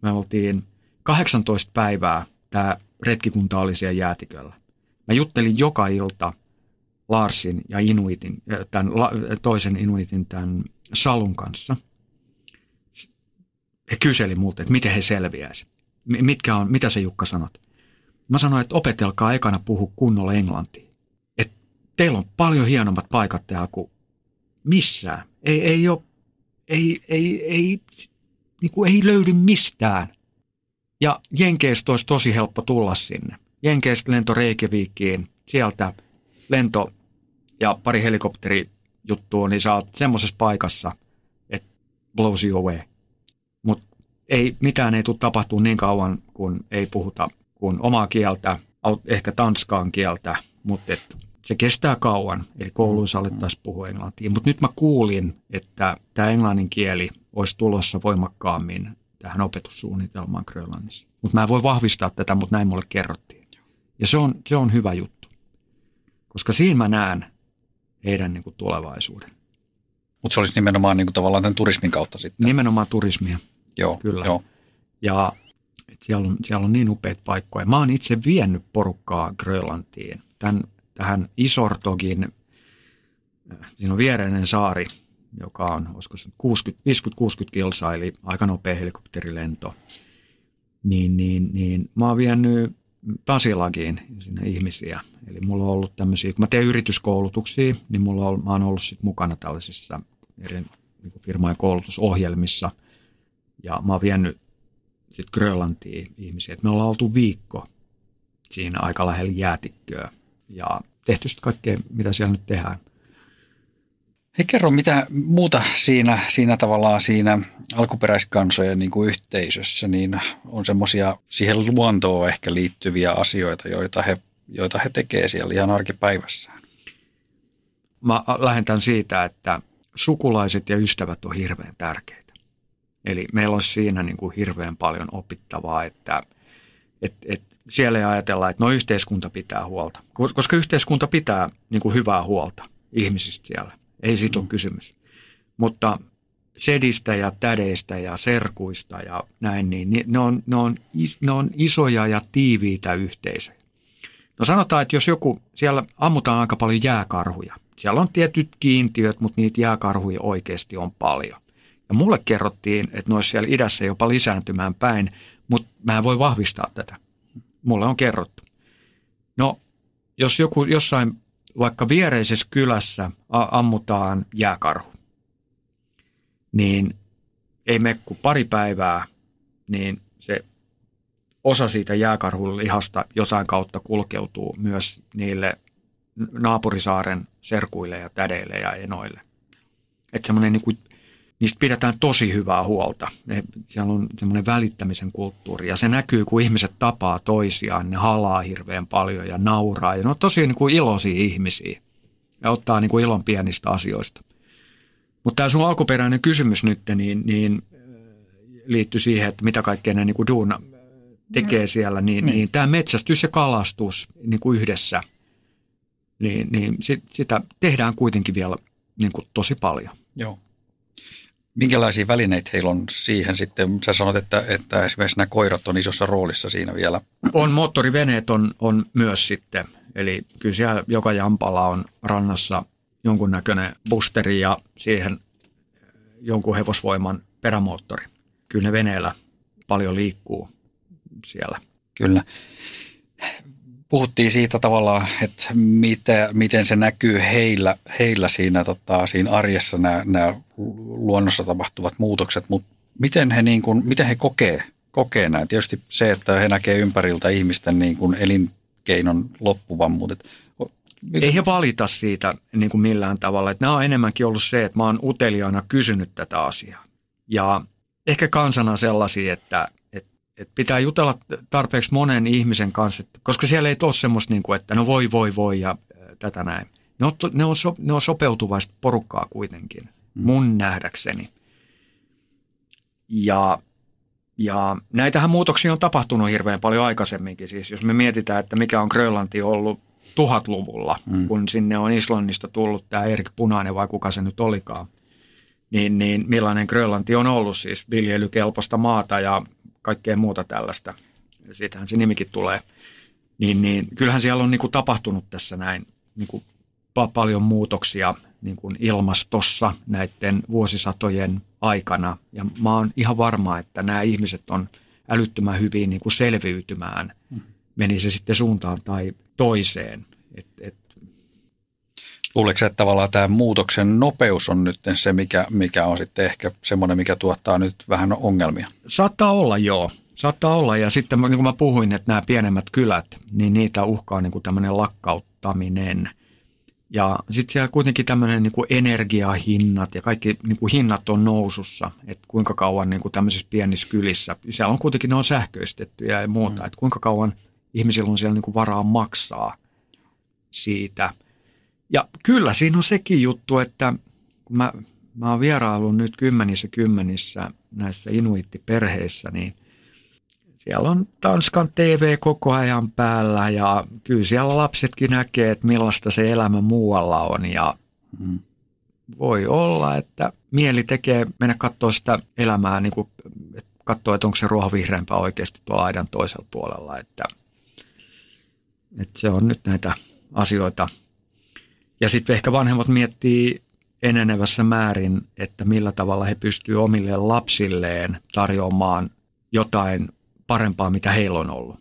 me oltiin 18 päivää, tämä retkikunta oli siellä jäätiköllä. Mä juttelin joka ilta Larsin ja Inuitin, tämän toisen Inuitin, tämän Salun kanssa. He kyseli multa, että miten he selviäisivät. Mitkä on, mitä se Jukka sanot? Mä sanoin, että opetelkaa ekana puhu kunnolla englantia. Et teillä on paljon hienommat paikat täällä kuin missään. Ei, ei ole ei, ei, ei, niin kuin ei löydy mistään. Ja Jenkeistä olisi tosi helppo tulla sinne. Jenkeistä lento Reykjavikiin, sieltä lento ja pari helikopterijuttua, niin sä oot semmoisessa paikassa, että blows you away. Mutta ei, mitään ei tule tapahtua niin kauan, kun ei puhuta kuin omaa kieltä, ehkä tanskaan kieltä, mutta se kestää kauan, eli kouluissa alettaisiin puhua englantia. Mutta nyt mä kuulin, että tämä englannin kieli olisi tulossa voimakkaammin tähän opetussuunnitelmaan Grönlannissa. Mutta mä en voi vahvistaa tätä, mutta näin mulle kerrottiin. Ja se on, se on hyvä juttu, koska siinä mä näen heidän niin kuin, tulevaisuuden. Mutta se olisi nimenomaan niin kuin, tavallaan tämän turismin kautta sitten. Nimenomaan turismia, Joo, kyllä. Joo. Ja siellä on, siellä on niin upeita paikkoja. Mä oon itse vienyt porukkaa Grönlantiin. Tämän tähän Isortogin, siinä on viereinen saari, joka on, olisiko se 50-60 kilsaa, eli aika nopea helikopterilento. Niin, niin, niin mä oon vienyt Tasilagiin sinne ihmisiä. Eli mulla on ollut tämmöisiä, kun mä teen yrityskoulutuksia, niin mulla on, mä oon ollut sit mukana tällaisissa eri niin firmojen koulutusohjelmissa. Ja mä oon vienyt sitten Grönlantiin ihmisiä. Et me ollaan oltu viikko siinä aika lähellä jäätikköä ja tehty sitten kaikkea, mitä siellä nyt tehdään. Hei kerro, mitä muuta siinä, siinä tavallaan siinä alkuperäiskansojen niin kuin yhteisössä, niin on semmoisia siihen luontoon ehkä liittyviä asioita, joita he, joita he tekee siellä ihan arkipäivässään. Mä lähetän siitä, että sukulaiset ja ystävät on hirveän tärkeitä. Eli meillä on siinä niin kuin hirveän paljon opittavaa, että et, et siellä ei ajatella, että no yhteiskunta pitää huolta. Koska yhteiskunta pitää niin kuin hyvää huolta ihmisistä siellä. Ei siitä ole kysymys. Mutta sedistä ja tädeistä ja serkuista ja näin, niin ne on, ne on, ne on isoja ja tiiviitä yhteisöjä. No sanotaan, että jos joku, siellä ammutaan aika paljon jääkarhuja. Siellä on tietyt kiintiöt, mutta niitä jääkarhuja oikeasti on paljon. Ja mulle kerrottiin, että ne olisi siellä idässä jopa lisääntymään päin, mutta mä en voi vahvistaa tätä. Mulle on kerrottu. No, jos joku jossain vaikka viereisessä kylässä ammutaan jääkarhu, niin ei mene kuin pari päivää, niin se osa siitä jääkarhun lihasta jotain kautta kulkeutuu myös niille naapurisaaren serkuille ja tädeille ja enoille. Että semmoinen niin niistä pidetään tosi hyvää huolta. Ne, siellä on semmoinen välittämisen kulttuuri ja se näkyy, kun ihmiset tapaa toisiaan, ne halaa hirveän paljon ja nauraa. Ja ne on tosi niin kuin iloisia ihmisiä ja ottaa niin kuin ilon pienistä asioista. Mutta tämä sun alkuperäinen kysymys nyt niin, niin liittyy siihen, että mitä kaikkea ne niin kuin duuna tekee mm. siellä, niin, niin. niin tämä metsästys ja kalastus niin kuin yhdessä, niin, niin sit, sitä tehdään kuitenkin vielä niin kuin tosi paljon. Joo. Minkälaisia välineitä heillä on siihen sitten? Sä sanot, että, että esimerkiksi nämä koirat on isossa roolissa siinä vielä. On, moottoriveneet on, on myös sitten. Eli kyllä siellä joka jampala on rannassa jonkunnäköinen boosteri ja siihen jonkun hevosvoiman perämoottori. Kyllä ne veneellä paljon liikkuu siellä. Kyllä. Puhuttiin siitä tavallaan, että mitä, miten se näkyy heillä, heillä siinä, tota, siinä arjessa nämä, nämä luonnossa tapahtuvat muutokset, mutta miten he, niin kuin, miten he kokee, kokee näin? Tietysti se, että he näkee ympäriltä ihmisten niin kuin elinkeinon loppuvan, mutta ei he valita siitä niin kuin millään tavalla. Että nämä on enemmänkin ollut se, että mä oon uteliaana kysynyt tätä asiaa. Ja ehkä kansana sellaisia, että, että, että pitää jutella tarpeeksi monen ihmisen kanssa, koska siellä ei ole semmoista, niin kuin, että no voi, voi, voi ja tätä näin. Ne on, ne on, so, ne on sopeutuvaista porukkaa kuitenkin, mm. mun nähdäkseni. Ja, ja näitähän muutoksia on tapahtunut hirveän paljon aikaisemminkin. Siis jos me mietitään, että mikä on Grönlanti ollut tuhatluvulla, mm. kun sinne on Islannista tullut tämä Erik Punainen vai kuka se nyt olikaan, niin, niin millainen Grönlanti on ollut siis viljelykelpoista maata ja kaikkea muuta tällaista. Siitähän se nimikin tulee. Niin, niin kyllähän siellä on niin kuin tapahtunut tässä näin niin kuin paljon muutoksia niin kuin ilmastossa näiden vuosisatojen aikana. Ja mä oon ihan varma, että nämä ihmiset on älyttömän hyvin niin kuin selviytymään, mm. meni se sitten suuntaan tai toiseen. Et, et. Luuletko että tavallaan tämä muutoksen nopeus on nyt se, mikä, mikä on sitten ehkä semmoinen, mikä tuottaa nyt vähän ongelmia? Saattaa olla, joo. Saattaa olla. Ja sitten niin kuin mä puhuin, että nämä pienemmät kylät, niin niitä uhkaa niin kuin tämmöinen lakkauttaminen. Ja sitten siellä kuitenkin tämmöinen niin kuin energiahinnat ja kaikki niin kuin hinnat on nousussa, että kuinka kauan niin kuin tämmöisissä pienissä kylissä, siellä on kuitenkin ne on sähköistettyjä ja muuta, mm. että kuinka kauan ihmisillä on siellä niin kuin varaa maksaa siitä. Ja kyllä siinä on sekin juttu, että kun mä, mä oon vieraillut nyt kymmenissä kymmenissä näissä inuittiperheissä, niin siellä on Tanskan TV koko ajan päällä ja kyllä siellä lapsetkin näkee, että millaista se elämä muualla on ja mm. voi olla, että mieli tekee mennä katsoa sitä elämää, niin kuin, katsoa, että onko se ruoho vihreämpää oikeasti tuolla aidan toisella puolella, että – että se on nyt näitä asioita. Ja sitten ehkä vanhemmat miettii enenevässä määrin, että millä tavalla he pystyvät omille lapsilleen tarjoamaan jotain parempaa, mitä heillä on ollut.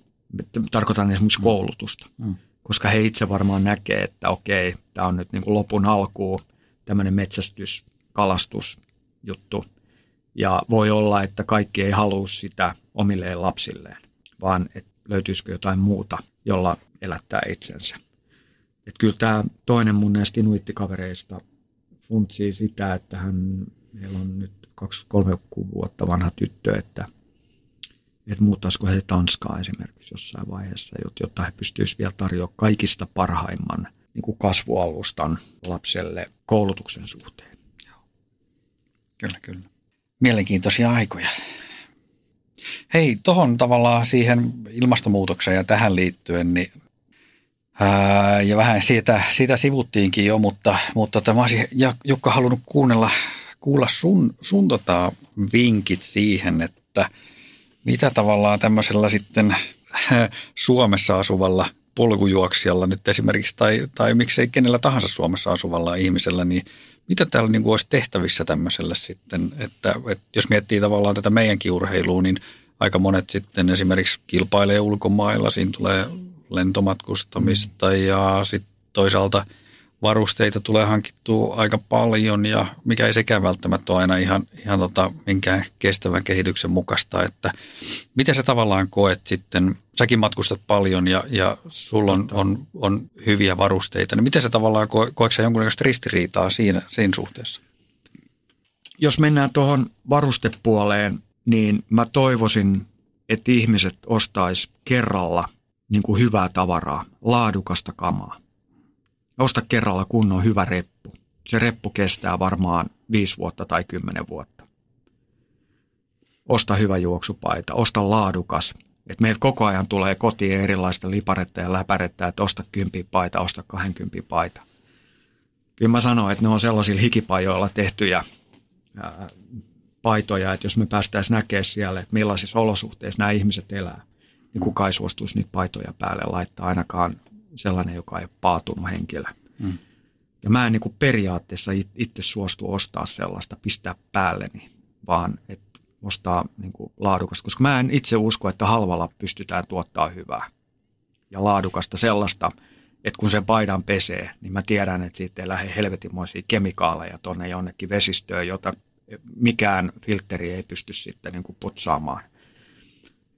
Tarkoitan esimerkiksi mm. koulutusta, mm. koska he itse varmaan näkee, että okei, tämä on nyt niin kuin lopun alkuun tämmöinen metsästys, kalastus juttu. Ja voi olla, että kaikki ei halua sitä omille lapsilleen, vaan että löytyisikö jotain muuta, jolla elättää itsensä. Et kyllä tämä toinen mun näistä inuittikavereista funtsii sitä, että hän, meillä on nyt 2-3 vuotta vanha tyttö, että, että muuttaisiko he Tanskaa esimerkiksi jossain vaiheessa, jotta he pystyisivät vielä tarjoamaan kaikista parhaimman niin kuin kasvualustan lapselle koulutuksen suhteen. Kyllä, kyllä. Mielenkiintoisia aikoja. Hei, tuohon tavallaan siihen ilmastonmuutokseen ja tähän liittyen, niin ää, ja vähän siitä, siitä sivuttiinkin jo, mutta, mutta tota, mä olisin Jukka halunnut kuunnella, kuulla sun, sun tota vinkit siihen, että mitä tavallaan tämmöisellä sitten Suomessa asuvalla polkujuoksijalla nyt esimerkiksi, tai, tai miksei kenellä tahansa Suomessa asuvalla ihmisellä, niin mitä täällä niin kuin olisi tehtävissä tämmöiselle sitten, että, että jos miettii tavallaan tätä meidänkin urheilua, niin aika monet sitten esimerkiksi kilpailee ulkomailla, siinä tulee lentomatkustamista ja sitten toisaalta varusteita tulee hankittua aika paljon ja mikä ei sekään välttämättä ole aina ihan, ihan tota, minkään kestävän kehityksen mukaista, että miten sä tavallaan koet sitten, säkin matkustat paljon ja, ja sulla on, on, on hyviä varusteita, niin miten sä tavallaan ko, koetko sä jonkunlaista ristiriitaa siinä, siinä suhteessa? Jos mennään tuohon varustepuoleen, niin mä toivoisin, että ihmiset ostais kerralla niin kuin hyvää tavaraa, laadukasta kamaa. Osta kerralla kunnon hyvä reppu. Se reppu kestää varmaan viisi vuotta tai kymmenen vuotta. Osta hyvä juoksupaita, osta laadukas. Et meiltä koko ajan tulee kotiin erilaista liparetta ja läpärettä, että osta kympi paita, osta kahdenkympin paita. Kyllä mä sanoin, että ne on sellaisilla hikipajoilla tehtyjä ää, paitoja, että jos me päästäisiin näkemään siellä, että millaisissa olosuhteissa nämä ihmiset elää, niin kukaan ei suostuisi niitä paitoja päälle laittaa ainakaan sellainen, joka ei paatunut henkilö. Mm. Ja mä en niin kuin periaatteessa itse suostu ostaa sellaista, pistää päälleni, vaan että ostaa niin kuin laadukasta, koska mä en itse usko, että halvalla pystytään tuottaa hyvää ja laadukasta sellaista, että kun sen paidan pesee, niin mä tiedän, että siitä ei lähde helvetimoisia kemikaaleja tuonne jonnekin vesistöön, jota mikään filteri ei pysty sitten niin kuin putsaamaan.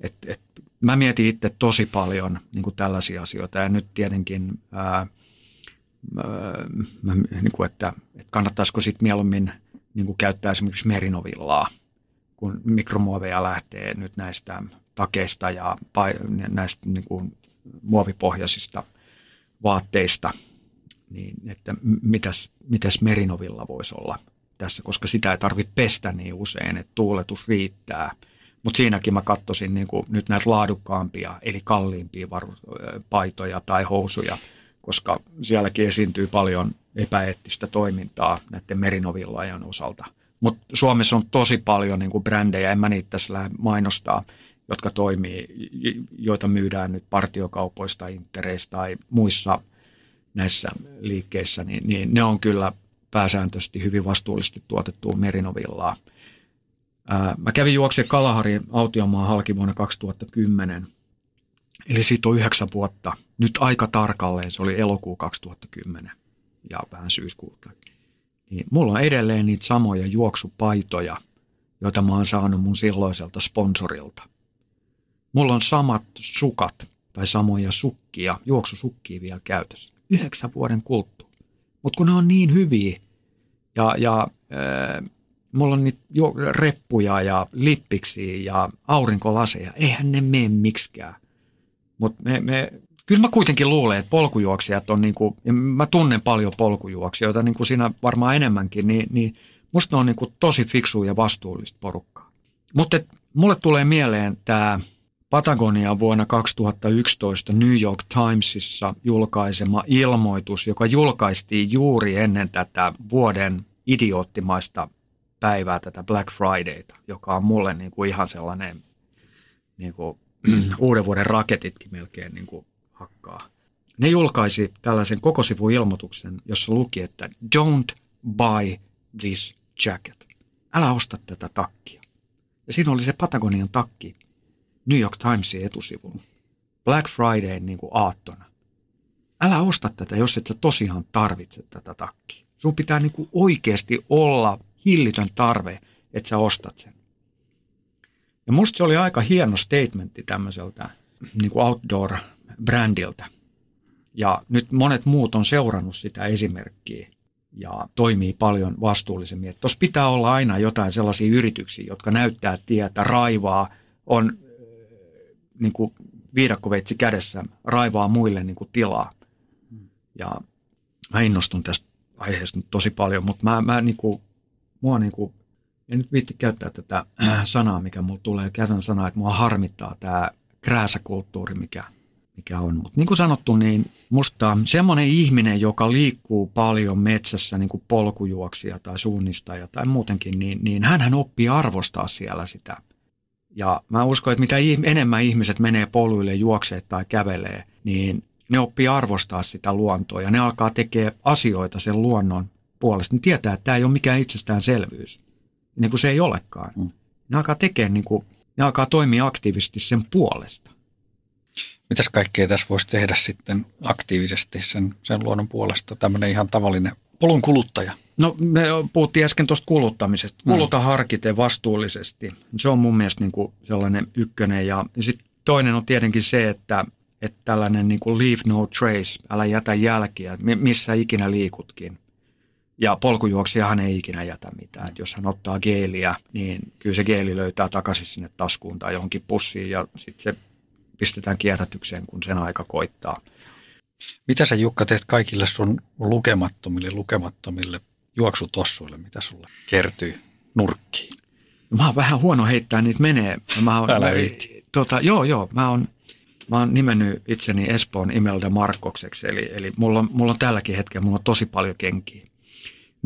Et, et, mä mietin itse tosi paljon niin kuin tällaisia asioita. Ja nyt tietenkin, ää, mä, niin kuin, että, että kannattaisiko sitten mieluummin niin kuin käyttää esimerkiksi merinovillaa, kun mikromuoveja lähtee nyt näistä takeista ja näistä niin kuin muovipohjaisista vaatteista, niin että mitäs, mitäs merinovilla voisi olla tässä, koska sitä ei tarvitse pestä niin usein, että tuuletus riittää – mutta siinäkin mä katsoisin niin kuin nyt näitä laadukkaampia, eli kalliimpia varu- paitoja tai housuja, koska sielläkin esiintyy paljon epäeettistä toimintaa näiden merinovillajan osalta. Mutta Suomessa on tosi paljon niin kuin brändejä, en mä niitä tässä lähde mainostaa, jotka toimii, joita myydään nyt partiokaupoista, intereistä tai muissa näissä liikkeissä, niin, niin ne on kyllä pääsääntöisesti hyvin vastuullisesti tuotettua merinovillaa – Mä kävin juoksemaan Kalaharin autiomaan halki vuonna 2010. Eli siitä on yhdeksän vuotta. Nyt aika tarkalleen, se oli elokuu 2010 ja vähän syyskuuta. Niin mulla on edelleen niitä samoja juoksupaitoja, joita mä oon saanut mun silloiselta sponsorilta. Mulla on samat sukat tai samoja sukkia, juoksusukkia vielä käytössä. Yhdeksän vuoden kulttu. Mutta kun ne on niin hyviä ja, ja mulla on niitä reppuja ja lippiksi ja aurinkolaseja. Eihän ne mene miksikään. Mutta me, me, kyllä mä kuitenkin luulen, että polkujuoksijat on, niinku, ja mä tunnen paljon polkujuoksijoita, niin kuin siinä varmaan enemmänkin, niin, niin musta ne on niinku tosi fiksu ja vastuullista porukkaa. Mutta mulle tulee mieleen tämä Patagonia vuonna 2011 New York Timesissa julkaisema ilmoitus, joka julkaistiin juuri ennen tätä vuoden idioottimaista päivää tätä Black Fridayta, joka on mulle niin kuin ihan sellainen niin kuin, uuden vuoden raketitkin melkein niin kuin hakkaa. Ne julkaisi tällaisen koko ilmoituksen, jossa luki, että don't buy this jacket. Älä osta tätä takkia. Ja siinä oli se Patagonian takki New York Timesin etusivulla. Black Friday niin kuin aattona. Älä osta tätä, jos et sä tosiaan tarvitse tätä takkia. Sun pitää niin kuin oikeasti olla hillitön tarve, että sä ostat sen. Ja musta se oli aika hieno statementti tämmöiseltä niin kuin outdoor-brändiltä. Ja nyt monet muut on seurannut sitä esimerkkiä ja toimii paljon vastuullisemmin. Tuossa pitää olla aina jotain sellaisia yrityksiä, jotka näyttää tietä, raivaa, on äh, niin kuin viidakkoveitsi kädessä, raivaa muille niin kuin tilaa. Ja mä innostun tästä aiheesta nyt tosi paljon, mutta mä, mä niin kuin mua niin kuin, en nyt viitti käyttää tätä äh, sanaa, mikä mulla tulee, käytän sanaa, että mua harmittaa tämä krääsäkulttuuri, mikä, mikä on. Mutta niin kuin sanottu, niin musta semmoinen ihminen, joka liikkuu paljon metsässä, niin kuin polkujuoksija tai suunnistaja tai muutenkin, niin, niin hän oppii arvostaa siellä sitä. Ja mä uskon, että mitä enemmän ihmiset menee poluille, juoksee tai kävelee, niin ne oppii arvostaa sitä luontoa ja ne alkaa tekemään asioita sen luonnon puolesta. Ne tietää, että tämä ei ole mikään itsestäänselvyys, niin kuin se ei olekaan. Mm. Ne alkaa tekemään, niin kuin, ne alkaa toimia aktiivisesti sen puolesta. Mitäs kaikkea tässä voisi tehdä sitten aktiivisesti sen, sen luonnon puolesta, tämmöinen ihan tavallinen polun kuluttaja? No me puhuttiin äsken tuosta kuluttamisesta. Mm. Kuluta mm. harkiten vastuullisesti. Se on mun mielestä niin kuin sellainen ykkönen. Ja, ja sitten toinen on tietenkin se, että, että tällainen niin kuin leave no trace, älä jätä jälkiä, missä ikinä liikutkin. Ja polkujuoksijahan ei ikinä jätä mitään. Et jos hän ottaa geeliä, niin kyllä se geeli löytää takaisin sinne taskuun tai johonkin pussiin ja sitten se pistetään kierrätykseen, kun sen aika koittaa. Mitä sä Jukka teet kaikille sun lukemattomille, lukemattomille juoksutossuille, mitä sulle kertyy nurkkiin? Mä oon vähän huono heittää niitä menee. Mä oon, Älä Tota, joo, joo. Mä oon, mä oon nimennyt itseni Espoon Imelda Markkokseksi, eli, eli mulla, on, mulla on tälläkin hetkellä mulla on tosi paljon kenkiä.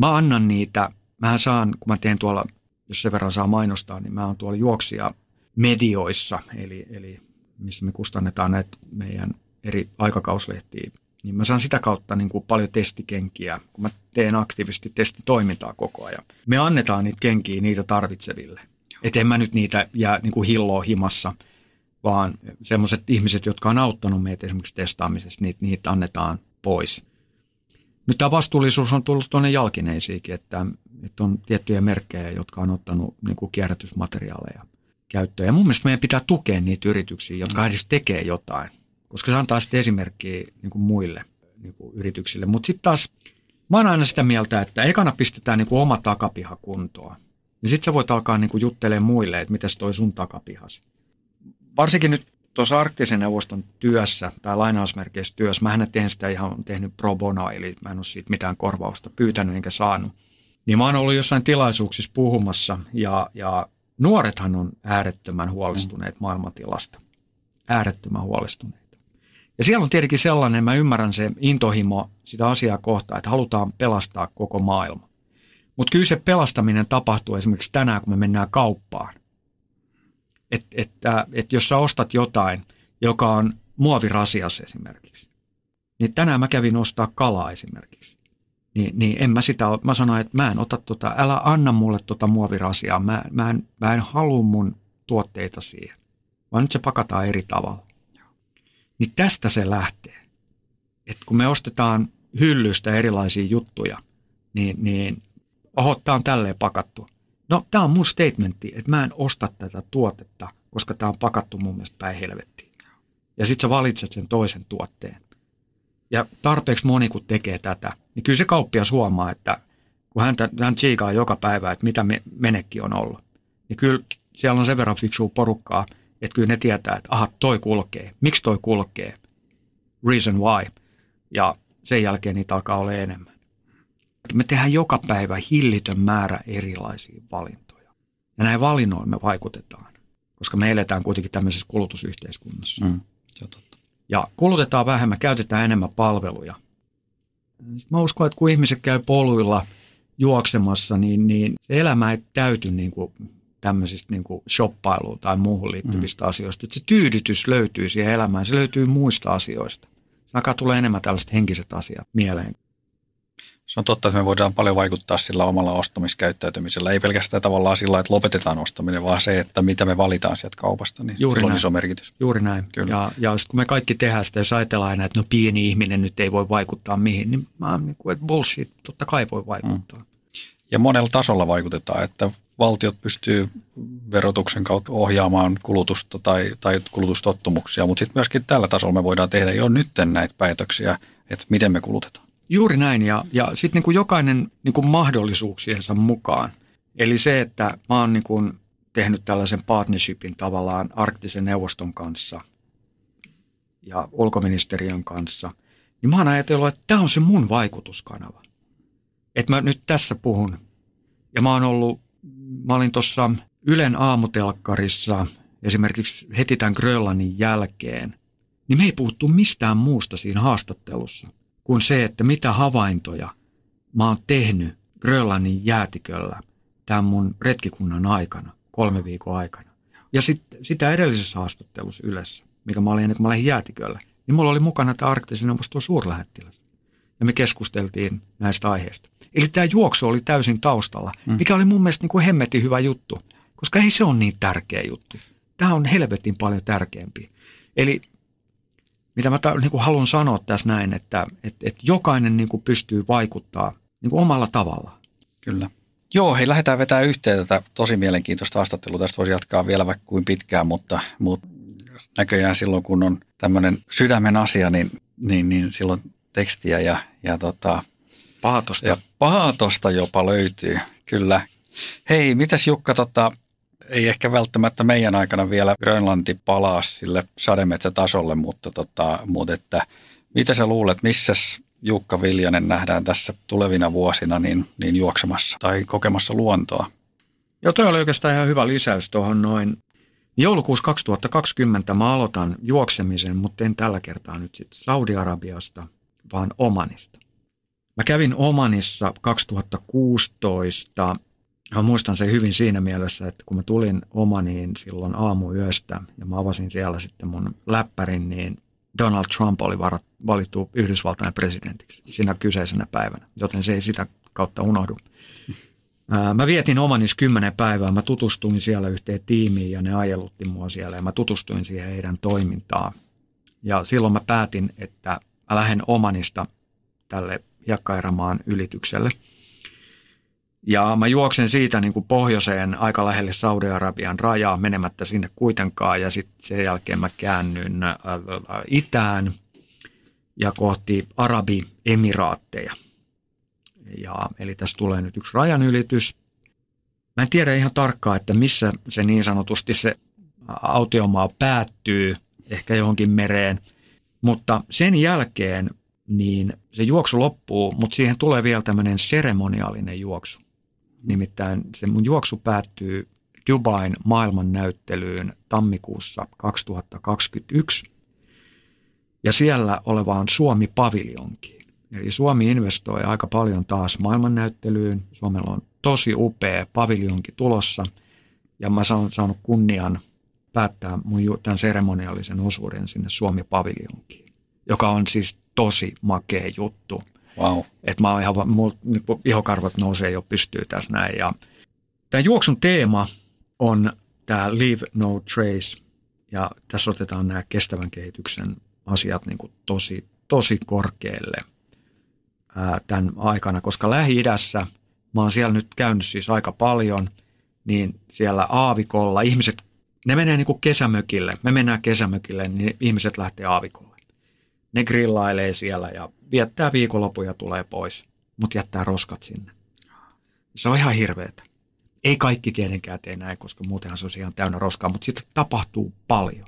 Mä annan niitä, mä saan, kun mä teen tuolla, jos sen verran saa mainostaa, niin mä oon tuolla juoksia medioissa, eli, eli missä me kustannetaan näitä meidän eri aikakauslehtiä, niin mä saan sitä kautta niin kuin paljon testikenkiä, kun mä teen aktiivisesti testitoimintaa koko ajan. Me annetaan niitä kenkiä niitä tarvitseville. Että en mä nyt niitä jää niin kuin hilloa himassa, vaan semmoiset ihmiset, jotka on auttanut meitä esimerkiksi testaamisessa, niitä, niitä annetaan pois. Nyt tämä vastuullisuus on tullut tuonne jalkineisiinkin, että, että on tiettyjä merkkejä, jotka on ottanut niin kuin kierrätysmateriaaleja käyttöön. Ja mun mielestä meidän pitää tukea niitä yrityksiä, jotka edes tekee jotain, koska se antaa sitten esimerkkiä niin kuin muille niin kuin yrityksille. Mutta sitten taas mä oon aina sitä mieltä, että ekana pistetään niin kuin oma takapiha kuntoon. Ja sitten sä voit alkaa niin kuin juttelemaan muille, että mitäs toi sun takapihas. Varsinkin nyt tuossa arktisen neuvoston työssä tai lainausmerkeissä työssä, mä en sitä ihan tehnyt pro bono, eli mä en ole siitä mitään korvausta pyytänyt enkä saanut. Niin mä oon ollut jossain tilaisuuksissa puhumassa ja, ja nuorethan on äärettömän huolestuneet mm. maailmantilasta. Äärettömän huolestuneita. Ja siellä on tietenkin sellainen, mä ymmärrän se intohimo sitä asiaa kohtaan, että halutaan pelastaa koko maailma. Mutta kyllä se pelastaminen tapahtuu esimerkiksi tänään, kun me mennään kauppaan. Että et, et jos sä ostat jotain, joka on muovirasias esimerkiksi, niin tänään mä kävin ostaa kalaa esimerkiksi. Niin, niin en mä sitä, mä sanoin, että mä en ota tota, älä anna mulle tota muovirasiaa, mä, mä, en, mä en halua mun tuotteita siihen, vaan nyt se pakataan eri tavalla. Niin tästä se lähtee. että kun me ostetaan hyllystä erilaisia juttuja, niin, niin oho, tämä on tälleen pakattu. No, tämä on mun statementti, että mä en osta tätä tuotetta, koska tämä on pakattu mun mielestä päin helvettiin. Ja sitten sä valitset sen toisen tuotteen. Ja tarpeeksi moni kun tekee tätä, niin kyllä se kauppias huomaa, että kun hän tsiikaa joka päivä, että mitä me, menekki on ollut, niin kyllä siellä on sen verran fiksua porukkaa, että kyllä ne tietää, että aha, toi kulkee. Miksi toi kulkee? Reason why. Ja sen jälkeen niitä alkaa olla enemmän. Me tehdään joka päivä hillitön määrä erilaisia valintoja. Ja näin valinnoin me vaikutetaan, koska me eletään kuitenkin tämmöisessä kulutusyhteiskunnassa. Mm, se on totta. Ja kulutetaan vähemmän, käytetään enemmän palveluja. Sitten mä uskon, että kun ihmiset käy poluilla juoksemassa, niin, niin se elämä ei täyty niin kuin tämmöisistä niin kuin shoppailuun tai muuhun liittyvistä mm. asioista. Että se tyydytys löytyy siihen elämään, se löytyy muista asioista. Se alkaa tulla enemmän tällaiset henkiset asiat mieleen. Se on totta, että me voidaan paljon vaikuttaa sillä omalla ostamiskäyttäytymisellä. Ei pelkästään tavallaan sillä, että lopetetaan ostaminen, vaan se, että mitä me valitaan sieltä kaupasta, niin Juuri sillä näin. on iso merkitys. Juuri näin. Kyllä. Ja, ja kun me kaikki tehdään sitä, jos ajatellaan aina, että no pieni ihminen nyt ei voi vaikuttaa mihin, niin mä oon niin kuin, että bullshit, totta kai voi vaikuttaa. Mm. Ja monella tasolla vaikutetaan, että valtiot pystyy verotuksen kautta ohjaamaan kulutusta tai, tai kulutustottumuksia, mutta sitten myöskin tällä tasolla me voidaan tehdä jo nyt näitä päätöksiä, että miten me kulutetaan. Juuri näin, ja, ja sitten niin jokainen niin kuin mahdollisuuksiensa mukaan. Eli se, että mä oon niin kuin tehnyt tällaisen partnershipin tavallaan arktisen neuvoston kanssa ja ulkoministeriön kanssa, niin mä oon ajatellut, että tämä on se mun vaikutuskanava. Että mä nyt tässä puhun. Ja mä oon ollut, mä olin tuossa Ylen aamutelkkarissa esimerkiksi heti tämän Grönlannin jälkeen, niin me ei puhuttu mistään muusta siinä haastattelussa – kuin se, että mitä havaintoja mä oon tehnyt Grönlannin jäätiköllä tämän mun retkikunnan aikana, kolme viikon aikana. Ja sit, sitä edellisessä haastattelussa yleensä, mikä mä olin ennen kuin mä lähdin jäätiköllä, niin mulla oli mukana tämä arktisen neuvoston suurlähettiläs. Ja me keskusteltiin näistä aiheista. Eli tämä juoksu oli täysin taustalla, mm. mikä oli mun mielestä niin kuin hemmetin hyvä juttu, koska ei se ole niin tärkeä juttu. Tämä on helvetin paljon tärkeämpi. Eli mitä mä ta, niin kuin haluan sanoa tässä näin, että, että, että jokainen niin kuin pystyy vaikuttaa niin kuin omalla tavalla. Kyllä. Joo, hei, lähdetään vetämään yhteen tätä tosi mielenkiintoista haastattelua. Tästä voisi jatkaa vielä vaikka kuin pitkään, mutta, mutta näköjään silloin, kun on tämmöinen sydämen asia, niin, niin, niin silloin tekstiä ja, ja tota, Paatosta. Ja paatosta jopa löytyy, kyllä. Hei, mitäs Jukka, tota, ei ehkä välttämättä meidän aikana vielä Grönlanti palaa sille sademetsätasolle, mutta, tota, mutta että, mitä sä luulet, missä Jukka Viljanen nähdään tässä tulevina vuosina niin, niin juoksemassa tai kokemassa luontoa? Joo, toi oli oikeastaan ihan hyvä lisäys tuohon noin. Joulukuussa 2020 mä aloitan juoksemisen, mutta en tällä kertaa nyt sitten Saudi-Arabiasta, vaan Omanista. Mä kävin Omanissa 2016. Mä muistan sen hyvin siinä mielessä, että kun mä tulin Omaniin silloin aamuyöstä ja mä avasin siellä sitten mun läppärin, niin Donald Trump oli valittu Yhdysvaltain presidentiksi siinä kyseisenä päivänä, joten se ei sitä kautta unohdu. Mä vietin Omanissa kymmenen päivää, mä tutustuin siellä yhteen tiimiin ja ne ajelutti mua siellä ja mä tutustuin siihen heidän toimintaan. Ja silloin mä päätin, että mä lähden Omanista tälle Hiekkaerämaan ylitykselle. Ja mä juoksen siitä niin kuin pohjoiseen aika lähelle Saudi-Arabian rajaa menemättä sinne kuitenkaan ja sitten sen jälkeen mä käännyn äh, äh, itään ja kohti Arabi-emiraatteja. Ja, eli tässä tulee nyt yksi rajanylitys. Mä en tiedä ihan tarkkaan, että missä se niin sanotusti se autiomaa päättyy, ehkä johonkin mereen. Mutta sen jälkeen niin se juoksu loppuu, mutta siihen tulee vielä tämmöinen seremoniaalinen juoksu. Nimittäin se mun juoksu päättyy Dubain maailmannäyttelyyn tammikuussa 2021 ja siellä olevaan Suomi-paviljonkiin. Eli Suomi investoi aika paljon taas maailmannäyttelyyn. Suomella on tosi upea paviljonki tulossa ja mä saan saanut kunnian päättää mun tämän seremoniaalisen osuuden sinne Suomi-paviljonkiin, joka on siis tosi makea juttu. Wow. Että mä oon ihan, mul, niinku ihokarvat nousee jo pystyy tässä näin. Ja tämän juoksun teema on tämä Leave No Trace. Ja tässä otetaan nämä kestävän kehityksen asiat niin kuin tosi, tosi korkealle ää, tämän aikana, koska Lähi-idässä, mä oon siellä nyt käynyt siis aika paljon, niin siellä aavikolla ihmiset, ne menee niin kuin kesämökille. Me mennään kesämökille, niin ihmiset lähtee aavikolle ne grillailee siellä ja viettää viikonlopun ja tulee pois, mutta jättää roskat sinne. Se on ihan hirveetä. Ei kaikki tietenkään tee näin, koska muutenhan se on ihan täynnä roskaa, mutta sitä tapahtuu paljon.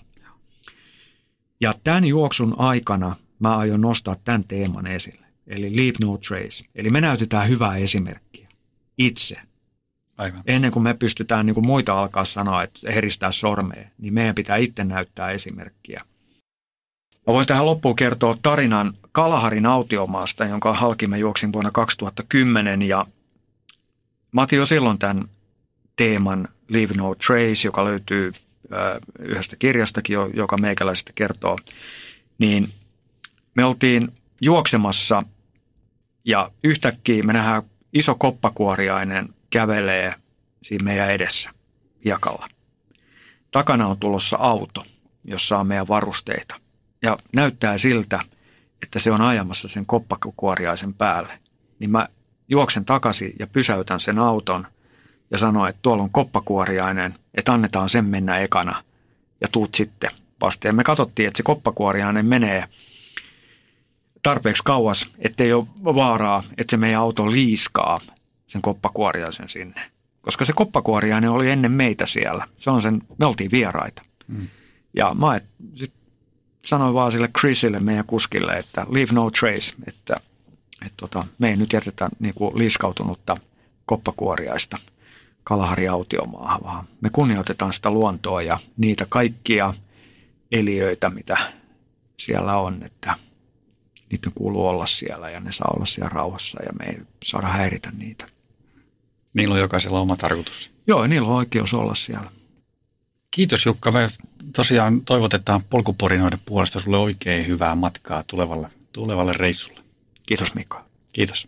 Ja tämän juoksun aikana mä aion nostaa tämän teeman esille, eli Leave No Trace. Eli me näytetään hyvää esimerkkiä itse. Aivan. Ennen kuin me pystytään niin kuin muita alkaa sanoa, että heristää sormea, niin meidän pitää itse näyttää esimerkkiä. Mä voin tähän loppuun kertoa tarinan Kalaharin autiomaasta, jonka halki mä juoksin vuonna 2010 ja mä otin jo silloin tämän teeman Leave No Trace, joka löytyy yhdestä kirjastakin, joka meikäläisestä kertoo, niin me oltiin juoksemassa ja yhtäkkiä me nähdään iso koppakuoriainen kävelee siinä meidän edessä jakalla. Takana on tulossa auto, jossa on meidän varusteita ja näyttää siltä, että se on ajamassa sen koppakuoriaisen päälle, niin mä juoksen takaisin ja pysäytän sen auton ja sanon, että tuolla on koppakuoriainen, että annetaan sen mennä ekana ja tuut sitten vasta. Ja me katsottiin, että se koppakuoriainen menee tarpeeksi kauas, ettei ole vaaraa, että se meidän auto liiskaa sen koppakuoriaisen sinne. Koska se koppakuoriainen oli ennen meitä siellä. Se on sen, me oltiin vieraita. Mm. Ja mä et, sit sanoin vaan sille Chrisille, meidän kuskille, että leave no trace, että, että tota, me ei nyt jätetä niin kuin liiskautunutta koppakuoriaista Kalahari autiomaahan, vaan me kunnioitetaan sitä luontoa ja niitä kaikkia eliöitä, mitä siellä on, että niiden kuuluu olla siellä ja ne saa olla siellä rauhassa ja me ei saada häiritä niitä. Niillä on jokaisella oma tarkoitus. Joo, niillä on oikeus olla siellä. Kiitos Jukka. Me tosiaan toivotetaan polkuporinoiden puolesta sulle oikein hyvää matkaa tulevalle, tulevalle reissulle. Kiitos Mikko. Kiitos.